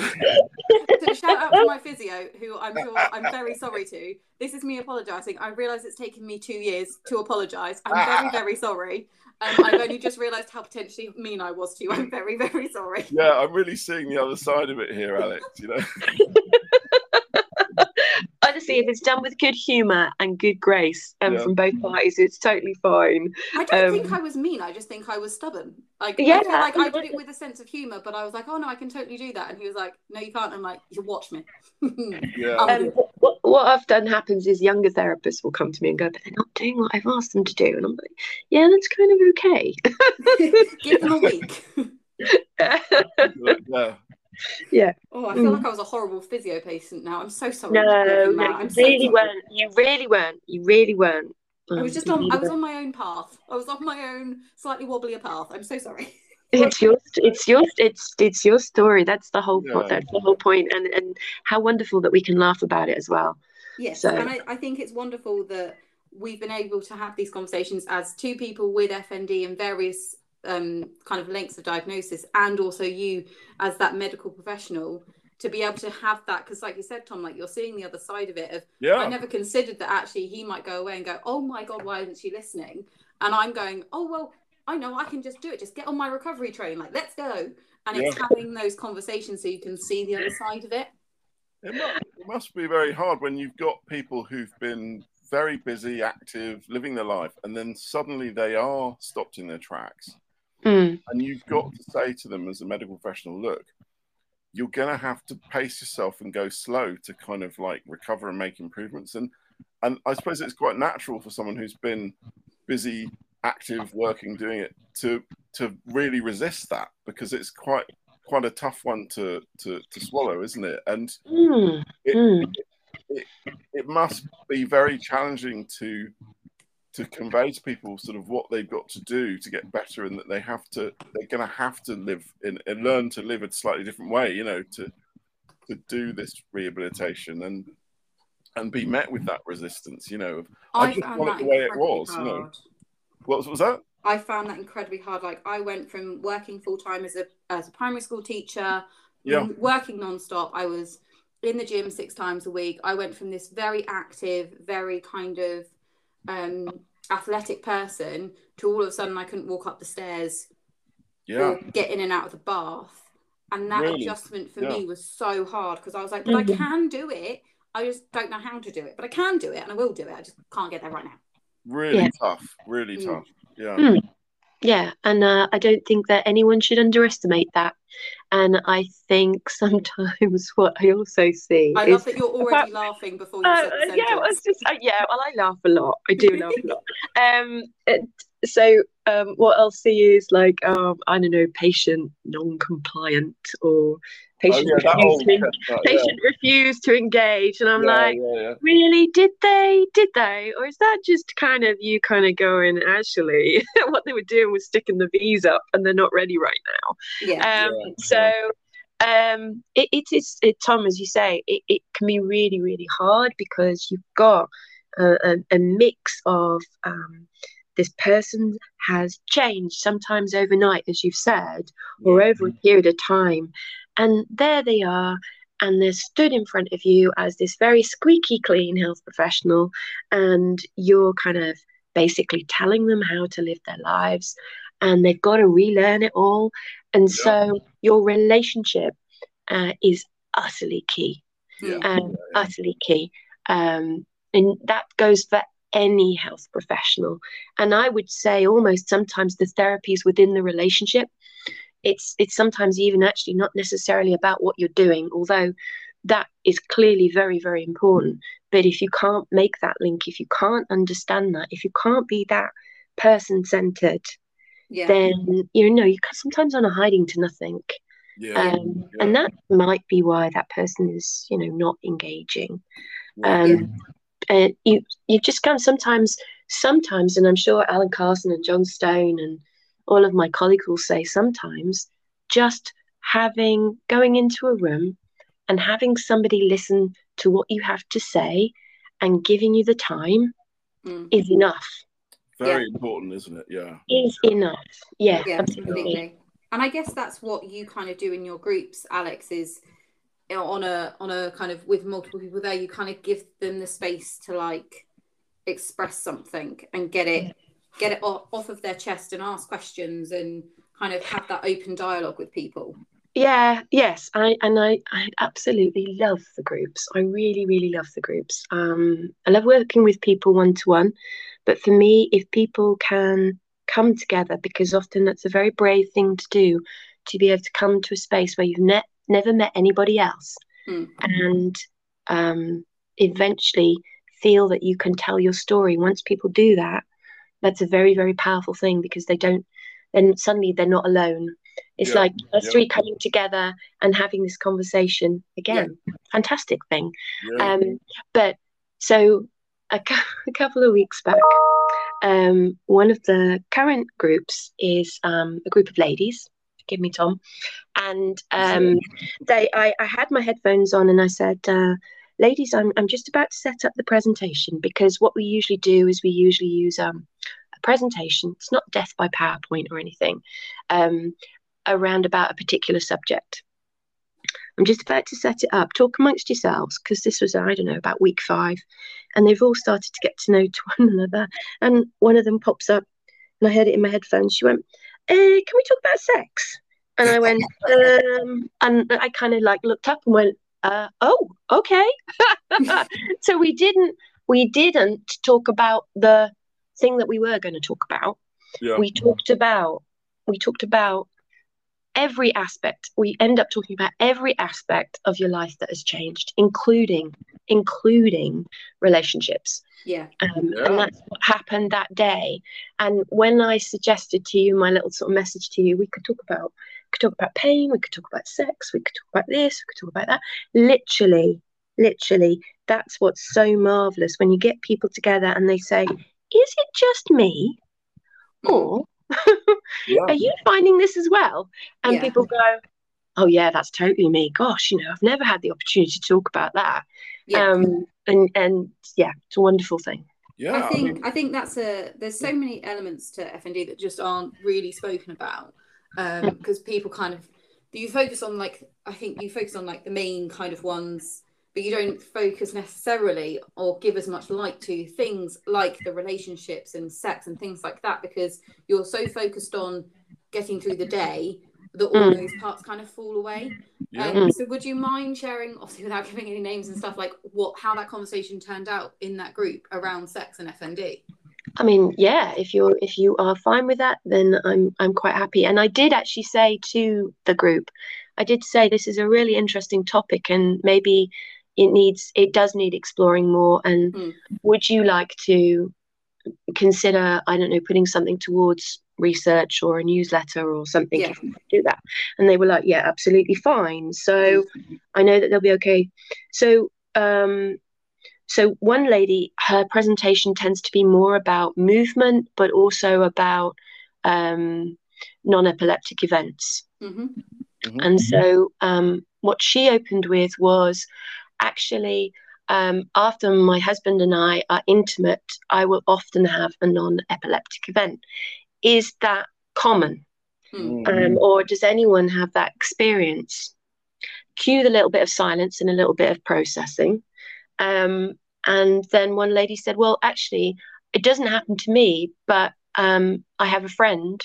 So shout out to my physio, who I'm sure I'm very sorry to. This is me apologising. I realise it's taken me two years to apologise. I'm very, very sorry. Um, I've only just realised how potentially mean I was to you. I'm very, very sorry. yeah, I'm really seeing the other side of it here, Alex. You know. Honestly, if it's done with good humour and good grace and Yeah. from both parties, it's totally fine. I don't Um, think I was mean. I just think I was stubborn. Like, Yeah. I like I did it with a sense of humour, but I was like, oh no, I can totally do that. And he was like, no, you can't. I'm like, you watch me. Yeah. Um, Um, what, what often happens is younger therapists will come to me and go, but they're not doing what I've asked them to do. And I'm like, yeah, that's kind of okay. Give them a week. yeah. Oh, I feel like I was a horrible physio patient now. I'm so sorry. no, no, you so really sorry. weren't. You really weren't. You really weren't. I Um, was just on. I was on my own path. I was on my own slightly wobblier path. I'm so sorry. It's your, it's your, it's it's your story. That's the whole point. Yeah. That's the whole point, and and how wonderful that we can laugh about it as well. Yes, So- and I, I think it's wonderful that we've been able to have these conversations as two people with FND and various um, kind of lengths of diagnosis, and also you as that medical professional to be able to have that because, like you said, Tom, like you're seeing the other side of it. Of Yeah. I never considered that actually he might go away and go, "Oh my God, why isn't she listening?" And I'm going, "Oh well, I know I can just do it. Just get on my recovery train. Like let's go." And it's having those conversations so you can see the other side of it. It must, it must be very hard when you've got people who've been very busy, active, living their life, and then suddenly they are stopped in their tracks. Mm. And you've got to say to them as a medical professional, look, you're going to have to pace yourself and go slow to kind of like recover and make improvements. And and I suppose it's quite natural for someone who's been busy, active, working, doing it to to really resist that because it's quite quite a tough one to to, to swallow, isn't it? And Mm. it, Mm. it, it must be very challenging to to convey to people sort of what they've got to do to get better and that they have to they're going to have to live in and learn to live a slightly different way you know to to do this rehabilitation and and be met with that resistance you know of, I just want it the way it was, you know. hard. what was that I found that incredibly hard. Like I went from working full time as a as a primary school teacher, Yeah. working non-stop. I was in the gym six times a week. I went from this very active, very kind of um, athletic person to all of a sudden I couldn't walk up the stairs yeah or get in and out of the bath. And that Really? adjustment for Yeah. me was so hard because I was like, but I Mhm. can do it. I just don't know how to do it, but I can do it and I will do it. I just can't get there right now. really Yeah. tough really Mm. tough yeah Mm. Yeah, and uh, I don't think that anyone should underestimate that. And I think sometimes what I also see. I love that you're already about, laughing before you uh, said. Yeah, well, just, uh, yeah. Well, I laugh a lot. I do laugh a lot. Um, it, so um, what I'll see is like um, I don't know, patient non-compliant or patient oh, yeah, refused, to, patient yeah. refused to engage, and I'm yeah, like, really? Did they? Did they? Or is that just kind of you kind of going, actually, what they were doing was sticking the V's up, and they're not ready right now. Yeah. Um, so. Um, it, it is it, Tom, as you say, it, it can be really, really hard because you've got a, a, a mix of um, this person has changed, sometimes overnight, as you've said, or over a period of time. And there they are, and they're stood in front of you as this very squeaky clean health professional, and you're kind of basically telling them how to live their lives, and they've got to relearn it all. And yeah. so your relationship uh, is utterly key, yeah. Um, yeah, utterly key. Um, and that goes for any health professional. And I would say almost sometimes the therapies within the relationship. It's it's sometimes even actually not necessarily about what you're doing, although that is clearly very, very important. But if you can't make that link, if you can't understand that, if you can't be that person centered, yeah. then you know you sometimes on a hiding to nothing. Yeah. Um, yeah. And that might be why that person is, you know, not engaging. Um, and you you just can sometimes sometimes and i'm sure alan carson and jon stone and all of my colleagues will say sometimes just having going into a room and having somebody listen to what you have to say and giving you the time mm. is enough. Very yeah. important isn't it? Yeah. Is enough. Yeah, yeah absolutely. and i guess that's what you kind of do in your groups alex is on a on a kind of with multiple people there you kind of give them the space to like express something and get it get it off, of their chest and ask questions and kind of have that open dialogue with people yeah yes i and i i absolutely love the groups i really really love the groups um i love working with people one to one but for me if people can come together because often that's a very brave thing to do to be able to come to a space where you've met never met anybody else, mm. and um, eventually feel that you can tell your story. Once people do that, that's a very, very powerful thing because they don't, then suddenly they're not alone. It's yeah. like us yeah. three coming together and having this conversation again. Yeah. Fantastic thing. Um, but so a, a, couple of weeks back, um, one of the current groups is um, a group of ladies Give me, Tom. And um, they, I, I had my headphones on and I said, uh, ladies, I'm, I'm just about to set up the presentation because what we usually do is we usually use um, a presentation. It's not death by PowerPoint or anything um, around about a particular subject. I'm just about to set it up. Talk amongst yourselves because this was, I don't know, about week five. And they've all started to get to know to one another. And one of them pops up and I heard it in my headphones. She went, eh, can we talk about sex? And I went, um, and I kind of like looked up and went, uh, oh, okay. so we didn't, we didn't talk about the thing that we were going to talk about. Yeah. We talked about, we talked about every aspect. We end up talking about every aspect of your life that has changed, including, including relationships. Yeah. Um, yeah. And that's what happened that day. And when I suggested to you my little sort of message to you, we could talk about we could talk about pain, we could talk about sex, we could talk about this, we could talk about that. Literally, literally, that's what's so marvelous when you get people together and they say, "Is it just me?" Or yeah. are you finding this as well? And yeah. people go, oh yeah, that's totally me. Gosh, you know, I've never had the opportunity to talk about that. Yeah. Um, and and yeah, it's a wonderful thing. Yeah, I think I, mean, I think that's a. There's so many elements to FND that just aren't really spoken about because um, people kind of you focus on like I think you focus on like the main kind of ones, but you don't focus necessarily or give as much light to things like the relationships and sex and things like that because you're so focused on getting through the day that all mm. those parts kind of fall away. Yeah. Um, so would you mind sharing, obviously without giving any names and stuff, like what how that conversation turned out in that group around sex and FND? I mean, yeah, if you're if you are fine with that, then I'm I'm quite happy. And I did actually say to the group, I did say this is a really interesting topic, and maybe it needs it does need exploring more. And mm. would you like to consider I don't know putting something towards research or a newsletter or something yeah. if you do that? And they were like, yeah, absolutely fine. So mm. I know that they'll be okay. So um, so one lady, her presentation tends to be more about movement, but also about um, non-epileptic events. Mm-hmm. Mm-hmm. And so um, what she opened with was actually um, after my husband and I are intimate, I will often have a non-epileptic event. Is that common? Mm-hmm. Um, or does anyone have that experience? Cue the little bit of silence and a little bit of processing. Um, and then one lady said, Well, actually, it doesn't happen to me, but um, I have a friend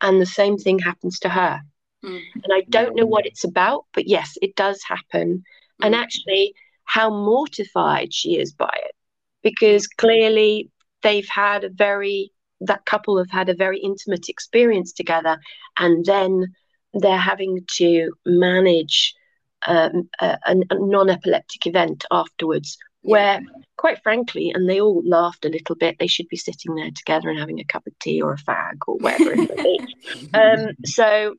and the same thing happens to her. Mm. And I don't know what it's about, but yes, it does happen. Mm. And actually, how mortified she is by it, because clearly they've had a very, that couple have had a very intimate experience together. And then they're having to manage um, a, a non epileptic event afterwards where quite frankly and they all laughed a little bit they should be sitting there together and having a cup of tea or a fag or whatever it may be. Um, so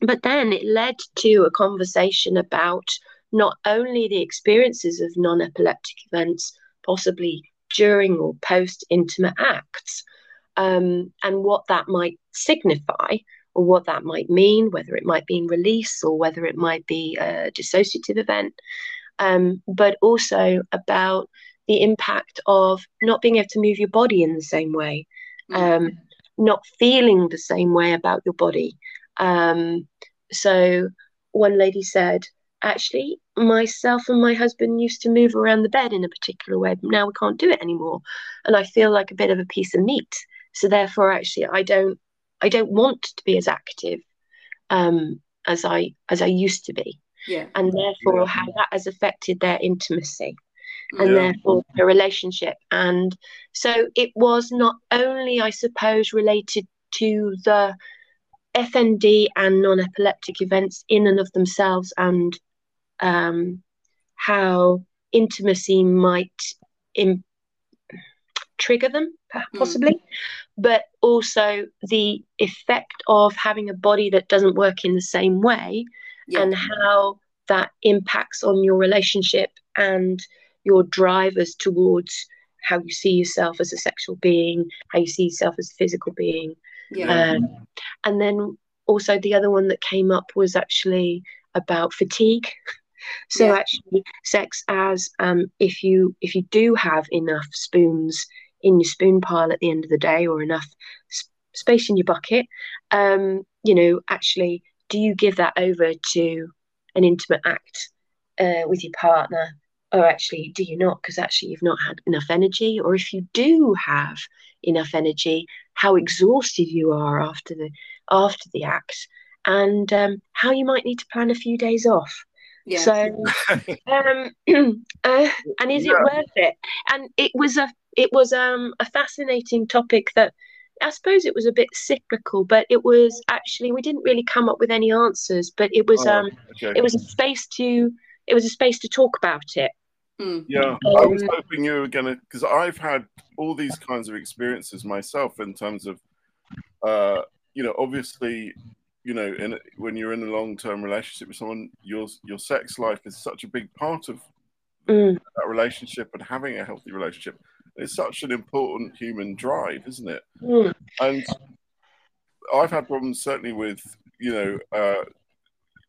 but then it led to a conversation about not only the experiences of non-epileptic events possibly during or post intimate acts um, and what that might signify or what that might mean whether it might be in release or whether it might be a dissociative event um, but also about the impact of not being able to move your body in the same way, mm. um, not feeling the same way about your body. Um, so one lady said, actually, myself and my husband used to move around the bed in a particular way, but now we can't do it anymore, and I feel like a bit of a piece of meat. So therefore, actually, I don't, I don't want to be as active um, as I as I used to be yeah. and therefore yeah. how that has affected their intimacy and yeah. therefore their relationship. And so it was not only, I suppose, related to the FND and non epileptic events in and of themselves and um, how intimacy might Im- trigger them, possibly, mm. but also the effect of having a body that doesn't work in the same way yeah. and how that impacts on your relationship and your drivers towards how you see yourself as a sexual being, how you see yourself as a physical being. Yeah. Um, and then also the other one that came up was actually about fatigue. So yeah. actually, sex as um, if you if you do have enough spoons in your spoon pile at the end of the day, or enough sp- space in your bucket, um, you know, actually do you give that over to an intimate act uh, with your partner? Or actually do you not? Because actually you've not had enough energy. Or if you do have enough energy how exhausted you are after the after the act and um, how you might need to plan a few days off. Yeah. so um, uh, and is yeah. it worth it? And it was a it was um, a fascinating topic that I suppose it was a bit cyclical, but it was actually we didn't really come up with any answers, but it was oh, um okay. it was a space to it was a space to talk about it. Hmm. Yeah, um, I was hoping you were gonna because I've had all these kinds of experiences myself in terms of uh you know obviously you know in when you're in a long term relationship with someone your your sex life is such a big part of mm. that relationship and having a healthy relationship it's such an important human drive, isn't it? Mm. And I've had problems certainly with you know uh,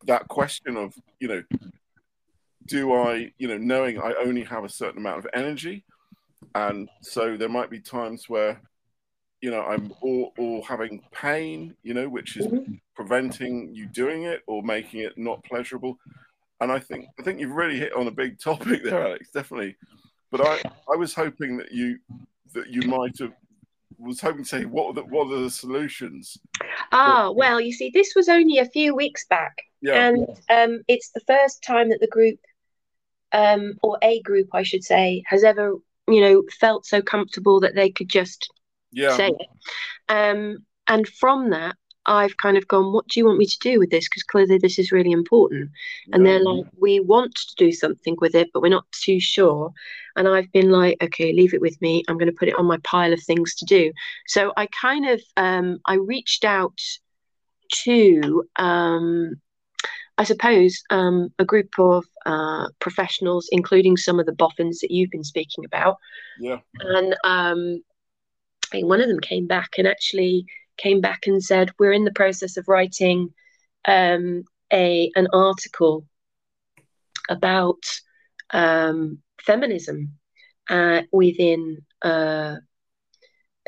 that question of you know do I you know knowing I only have a certain amount of energy, and so there might be times where you know I'm all, all having pain, you know, which is mm-hmm. preventing you doing it or making it not pleasurable. And I think I think you've really hit on a big topic there, Alex. Definitely but I, I was hoping that you that you might have was hoping to say what are the, what are the solutions. Ah, well, you see, this was only a few weeks back, yeah. and um, it's the first time that the group, um, or a group, I should say, has ever you know, felt so comfortable that they could just Yeah. say it. Um, and from that, I've kind of gone, what do you want me to do with this? Because clearly this is really important. And yeah. they're like, we want to do something with it, but we're not too sure. And I've been like, okay, leave it with me. I'm going to put it on my pile of things to do. So I kind of, um, I reached out to, um, I suppose, um, a group of uh, professionals, including some of the boffins that you've been speaking about. Yeah. And um, one of them came back and actually came back and said, "We're in the process of writing um, a an article about um, feminism uh, within uh,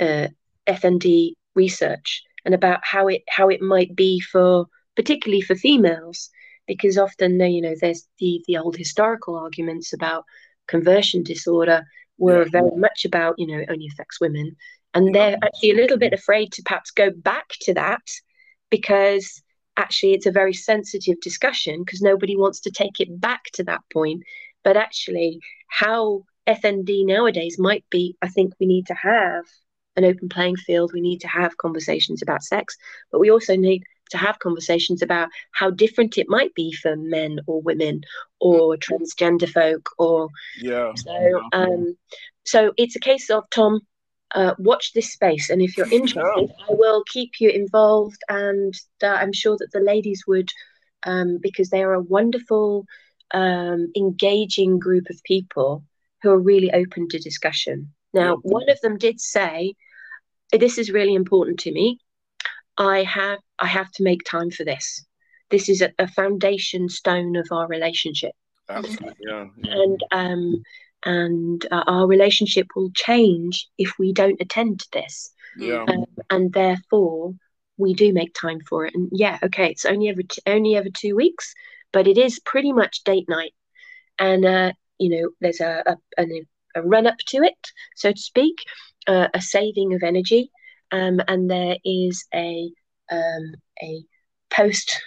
uh, FND research and about how it how it might be for particularly for females, because often you know there's the the old historical arguments about conversion disorder were very much about you know it only affects women and they're actually a little bit afraid to perhaps go back to that because actually it's a very sensitive discussion because nobody wants to take it back to that point. But actually how FND nowadays might be i think we need to have an open playing field. We need to have conversations about sex but we also need to have conversations about how different it might be for men or women or transgender folk or Yeah. so, um, so it's a case of Tom, uh, watch this space, and if you're interested, I will keep you involved, and uh, I'm sure that the ladies would, um, because they are a wonderful, um, engaging group of people who are really open to discussion. Now, one of them did say, "This is really important to me. I have I have to make time for this. This is a, a foundation stone of our relationship." Absolutely. Yeah. yeah. and um and uh, our relationship will change if we don't attend to this. Yeah. um, and therefore we do make time for it. And yeah okay it's only every t- only every two weeks but it is pretty much date night. And uh you know there's a a, an- a run up to it so to speak uh, a saving of energy. Um and there is a um a post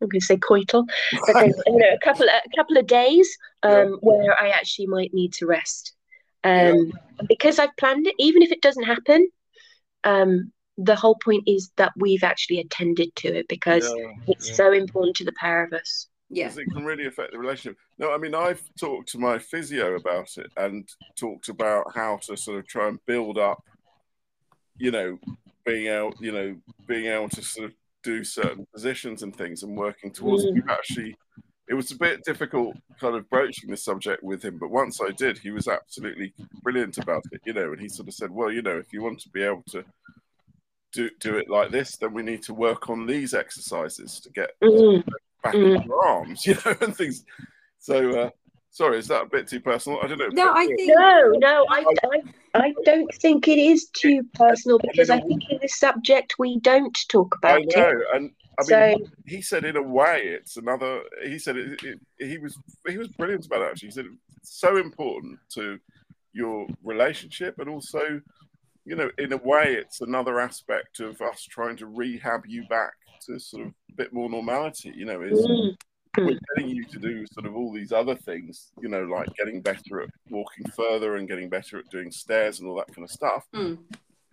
I'm going to say coital, but there's you know a couple a couple of days um, Yeah. where I actually might need to rest. Um, and because I've planned it, even if it doesn't happen, um, the whole point is that we've actually attended to it because Yeah, it's yeah. so important to the pair of us. Yeah. 'Cause it can really affect the relationship. No, I mean, I've talked to my physio about it and talked about how to sort of try and build up, you know, being out, you know, being able to sort of do certain positions and things and working towards it. Mm. Actually, it was a bit difficult kind of broaching the subject with him, but once I did, he was absolutely brilliant about it, you know, and he sort of said, well, you know, if you want to be able to do, do it like this, then we need to work on these exercises to get Mm. back Mm. in your arms, you know, and things. So, uh, sorry, is that a bit too personal? I don't know. No, I think No, no, I, I, I don't think it is too personal because I think in this subject we don't talk about it. I about know, it. and I mean, So he said in a way it's another. He said it, it, he was he was brilliant about it. Actually, he said it's so important to your relationship, and also, you know, in a way, it's another aspect of us trying to rehab you back to sort of a bit more normality. You know, is mm, we're getting you to do sort of all these other things, you know, like getting better at walking further and getting better at doing stairs and all that kind of stuff. Mm.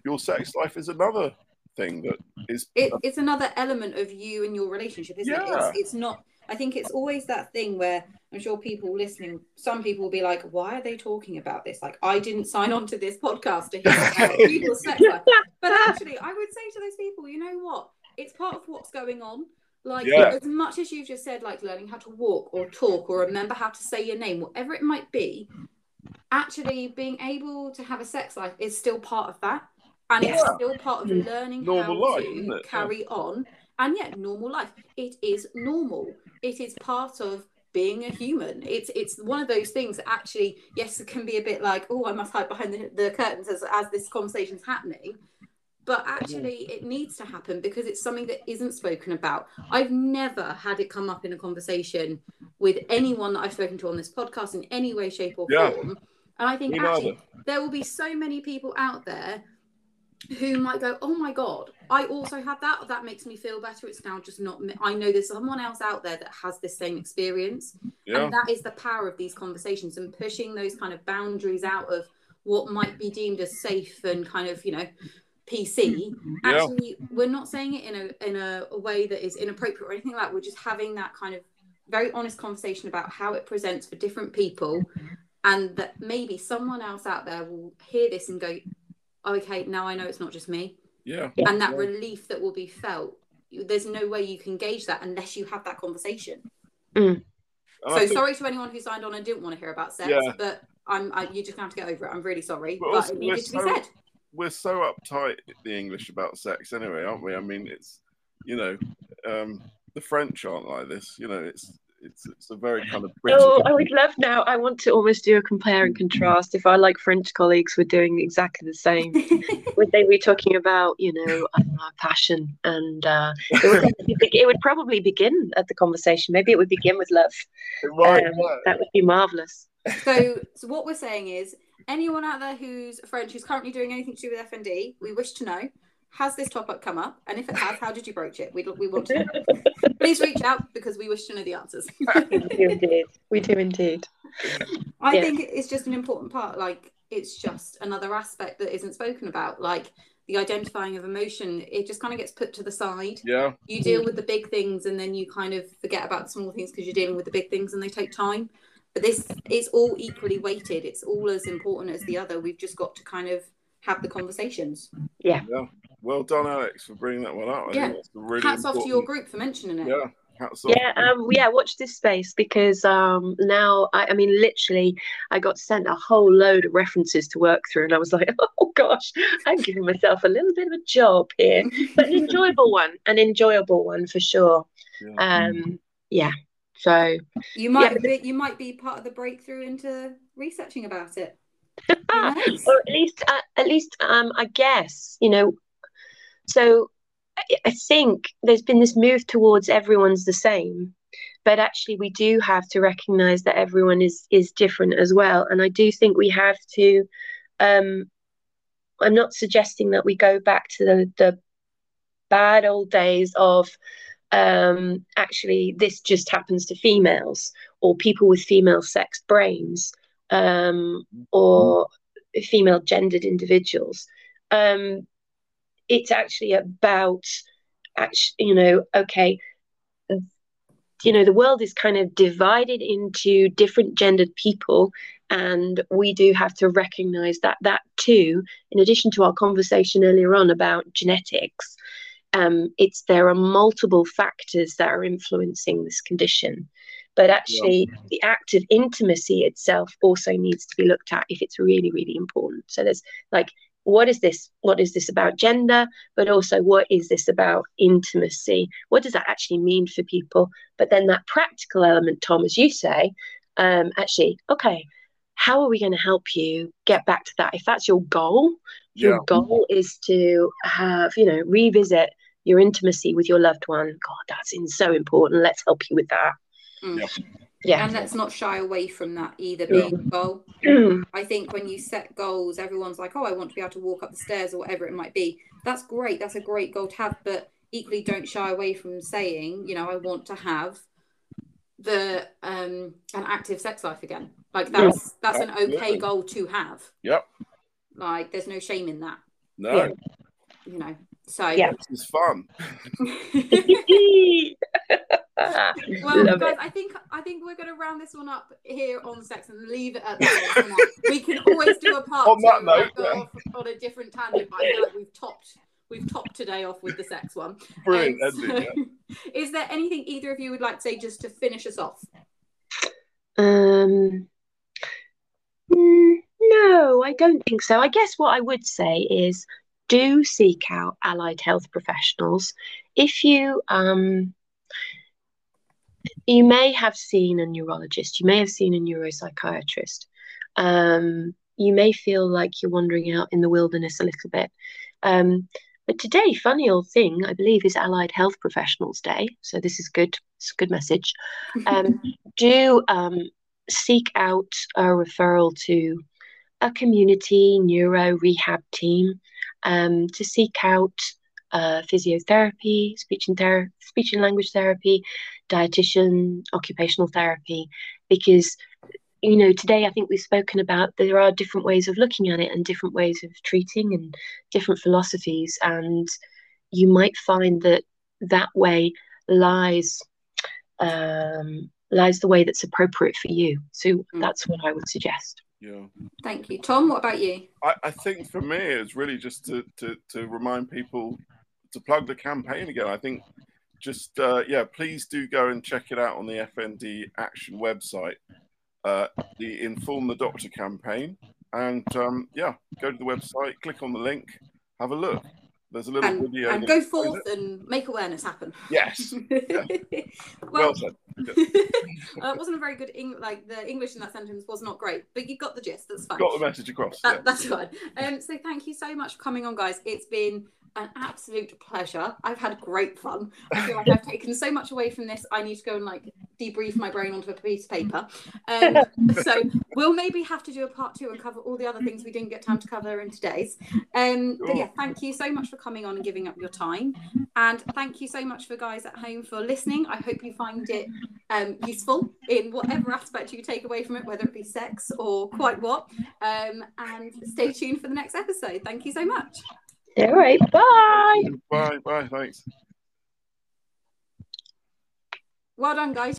Your sex life is another thing that is it, it's another element of you and your relationship, isn't it? Yeah. It's, it's not. I think it's always that thing where I'm sure people listening, some people will be like, "Why are they talking about this?" Like, I didn't sign on to this podcast to hear about people's sex life. But actually, I would say to those people, you know what? It's part of what's going on. Like, Yeah. as much as you've just said, like learning how to walk or talk or remember how to say your name, whatever it might be, actually being able to have a sex life is still part of that. And it's still part of mm. learning Normal how life, to carry on. And yet, normal life. It is normal. It is part of being a human. It's it's one of those things that actually, yes, it can be a bit like, oh, I must hide behind the, the curtains as, as this conversation's happening. But actually, it needs to happen because it's something that isn't spoken about. I've never had it come up in a conversation with anyone that I've spoken to on this podcast in any way, shape, or Yeah. form. And I think actually there will be so many people out there who might go, "Oh my god, I also had that. That makes me feel better. It's now just not me. I know there's someone else out there that has this same experience." Yeah. And that is the power of these conversations and pushing those kind of boundaries out of what might be deemed as safe and kind of, you know, PC. Mm-hmm. Yeah. Actually, we're not saying it in a in a, a way that is inappropriate or anything like that. We're just having that kind of very honest conversation about how it presents for different people, mm-hmm. and that maybe someone else out there will hear this and go, oh, "Okay, now I know it's not just me." Yeah. and that Yeah. relief that will be felt. There's no way you can gauge that unless you have that conversation. Mm. And I so think- sorry to anyone who signed on and didn't want to hear about sex, Yeah. but I'm I, you're just going to have to get over it. I'm really sorry, But but, it needed to be so- said. We're so uptight the English about sex anyway, aren't we? I mean, it's you know, um, the French aren't like this. You know, it's it's it's a very kind of British. Oh, I would love now. I want to almost do a compare and contrast. If our like French colleagues were doing exactly the same, would they be talking about you know uh, passion and uh, it would probably be- it would probably begin at the conversation. Maybe it would begin with love. right, Um, yeah. That would be marvelous. so, so what we're saying is, anyone out there who's French who's currently doing anything to do with FND, we wish to know. Has this topic come up? And if it has, how did you broach it? We, we want to know. Please reach out because we wish to know the answers. We do indeed. We do indeed. I Yeah. think it's just an important part. Like it's just another aspect that isn't spoken about. Like the identifying of emotion, it just kind of gets put to the side. yeah, You deal with the big things and then you kind of forget about the small things because you're dealing with the big things and they take time. But this it's all equally weighted. It's all as important as the other. We've just got to kind of have the conversations. yeah. Well done, Alex, for bringing that one up. I Yeah. think really Hats off to your group for mentioning it. Yeah, hats off. Yeah, um, yeah. Watch this space because um, now I, I mean, literally, I got sent a whole load of references to work through, and I was like, oh gosh, I'm giving myself a little bit of a job here, but an enjoyable one, an enjoyable one for sure. Yeah. Um, yeah. So You might but be you might be part of the breakthrough into researching about it. Knows? or at least uh, at least um i guess you know so I, I think there's been this move towards everyone's the same but actually we do have to recognize that everyone is is different as well and i do think we have to um i'm not suggesting that we go back to the the bad old days of um actually this just happens to females or people with female sexed brains um or female gendered individuals. Um it's actually about actually you know okay you know the world is kind of divided into different gendered people and we do have to recognize that that too in addition to our conversation earlier on about genetics um, it's there are multiple factors that are influencing this condition. But actually the act of intimacy itself also needs to be looked at if it's really really important. So there's like what is this what is this about gender but also what is this about intimacy? What does that actually mean for people? But then that practical element tom as you say um actually okay how are we going to help you get back to that? If that's your goal Yeah. your goal is to have you know revisit your intimacy with your loved one god that's in so important let's help you with that Mm. Yeah. yeah And let's not shy away from that either Yeah. being a goal. I think when you set goals, everyone's like, oh, I want to be able to walk up the stairs or whatever it might be. That's great. That's a great goal to have. But equally, don't shy away from saying, you know, I want to have the um an active sex life again. Like that's that's an okay goal to have. Yep. Like there's no shame in that, No, Yeah. you know. So Yeah. this is fun. well, Love guys, it. I think I think we're going to round this one up here on sex and leave it at that. one for now. we can always do a part On that two note, go yeah. off on a different tangent. But I feel like we've topped we've topped today off with the sex one. Brilliant Um, ending. so- Is there anything either of you would like to say just to finish us off? Um, mm, no, I don't think so. I guess what I would say is do seek out allied health professionals. If you um you may have seen a neurologist, you may have seen a neuropsychiatrist. Um, you may feel like you're wandering out in the wilderness a little bit. Um, but today, funny old thing, I believe, is Allied Health Professionals Day. So this is good. It's a good message. Um, do um, seek out a referral to a community neuro rehab team um, to seek out uh, physiotherapy, speech and ther- speech and language therapy, dietitian, occupational therapy, because you know, today I think we've spoken about there are different ways of looking at it and different ways of treating and different philosophies. And you might find that that way lies um, lies the way that's appropriate for you. So mm. that's what I would suggest. Yeah. Thank you. Tom, what about you? I, I think for me, it's really just to, to, to remind people to plug the campaign again. I think just, uh, yeah, please do go and check it out on the FND Action website, uh, the Inform the Doctor campaign. And um, yeah, go to the website, click on the link, have a look. There's a little and, video. And go forth and make awareness happen. Yes. Yeah. well, well said. uh, wasn't a very good Eng- like the English in that sentence was not great, but you got the gist. That's fine. Got the message across. That, yeah. That's fine. Um, so thank you so much for coming on, guys. It's been an absolute pleasure. I've had great fun. I feel like I've taken so much away from this. I need to go and like debrief my brain onto a piece of paper. Um, so we'll maybe have to do a part two and cover all the other things we didn't get time to cover in today's. Um, but yeah, thank you so much for coming on and giving up your time. And thank you so much for guys at home for listening. I hope you find it um, useful in whatever aspect you take away from it, whether it be sex or quite what. Um, and stay tuned for the next episode. Thank you so much. All right. Bye. Bye. Bye. Thanks. Well done, guys.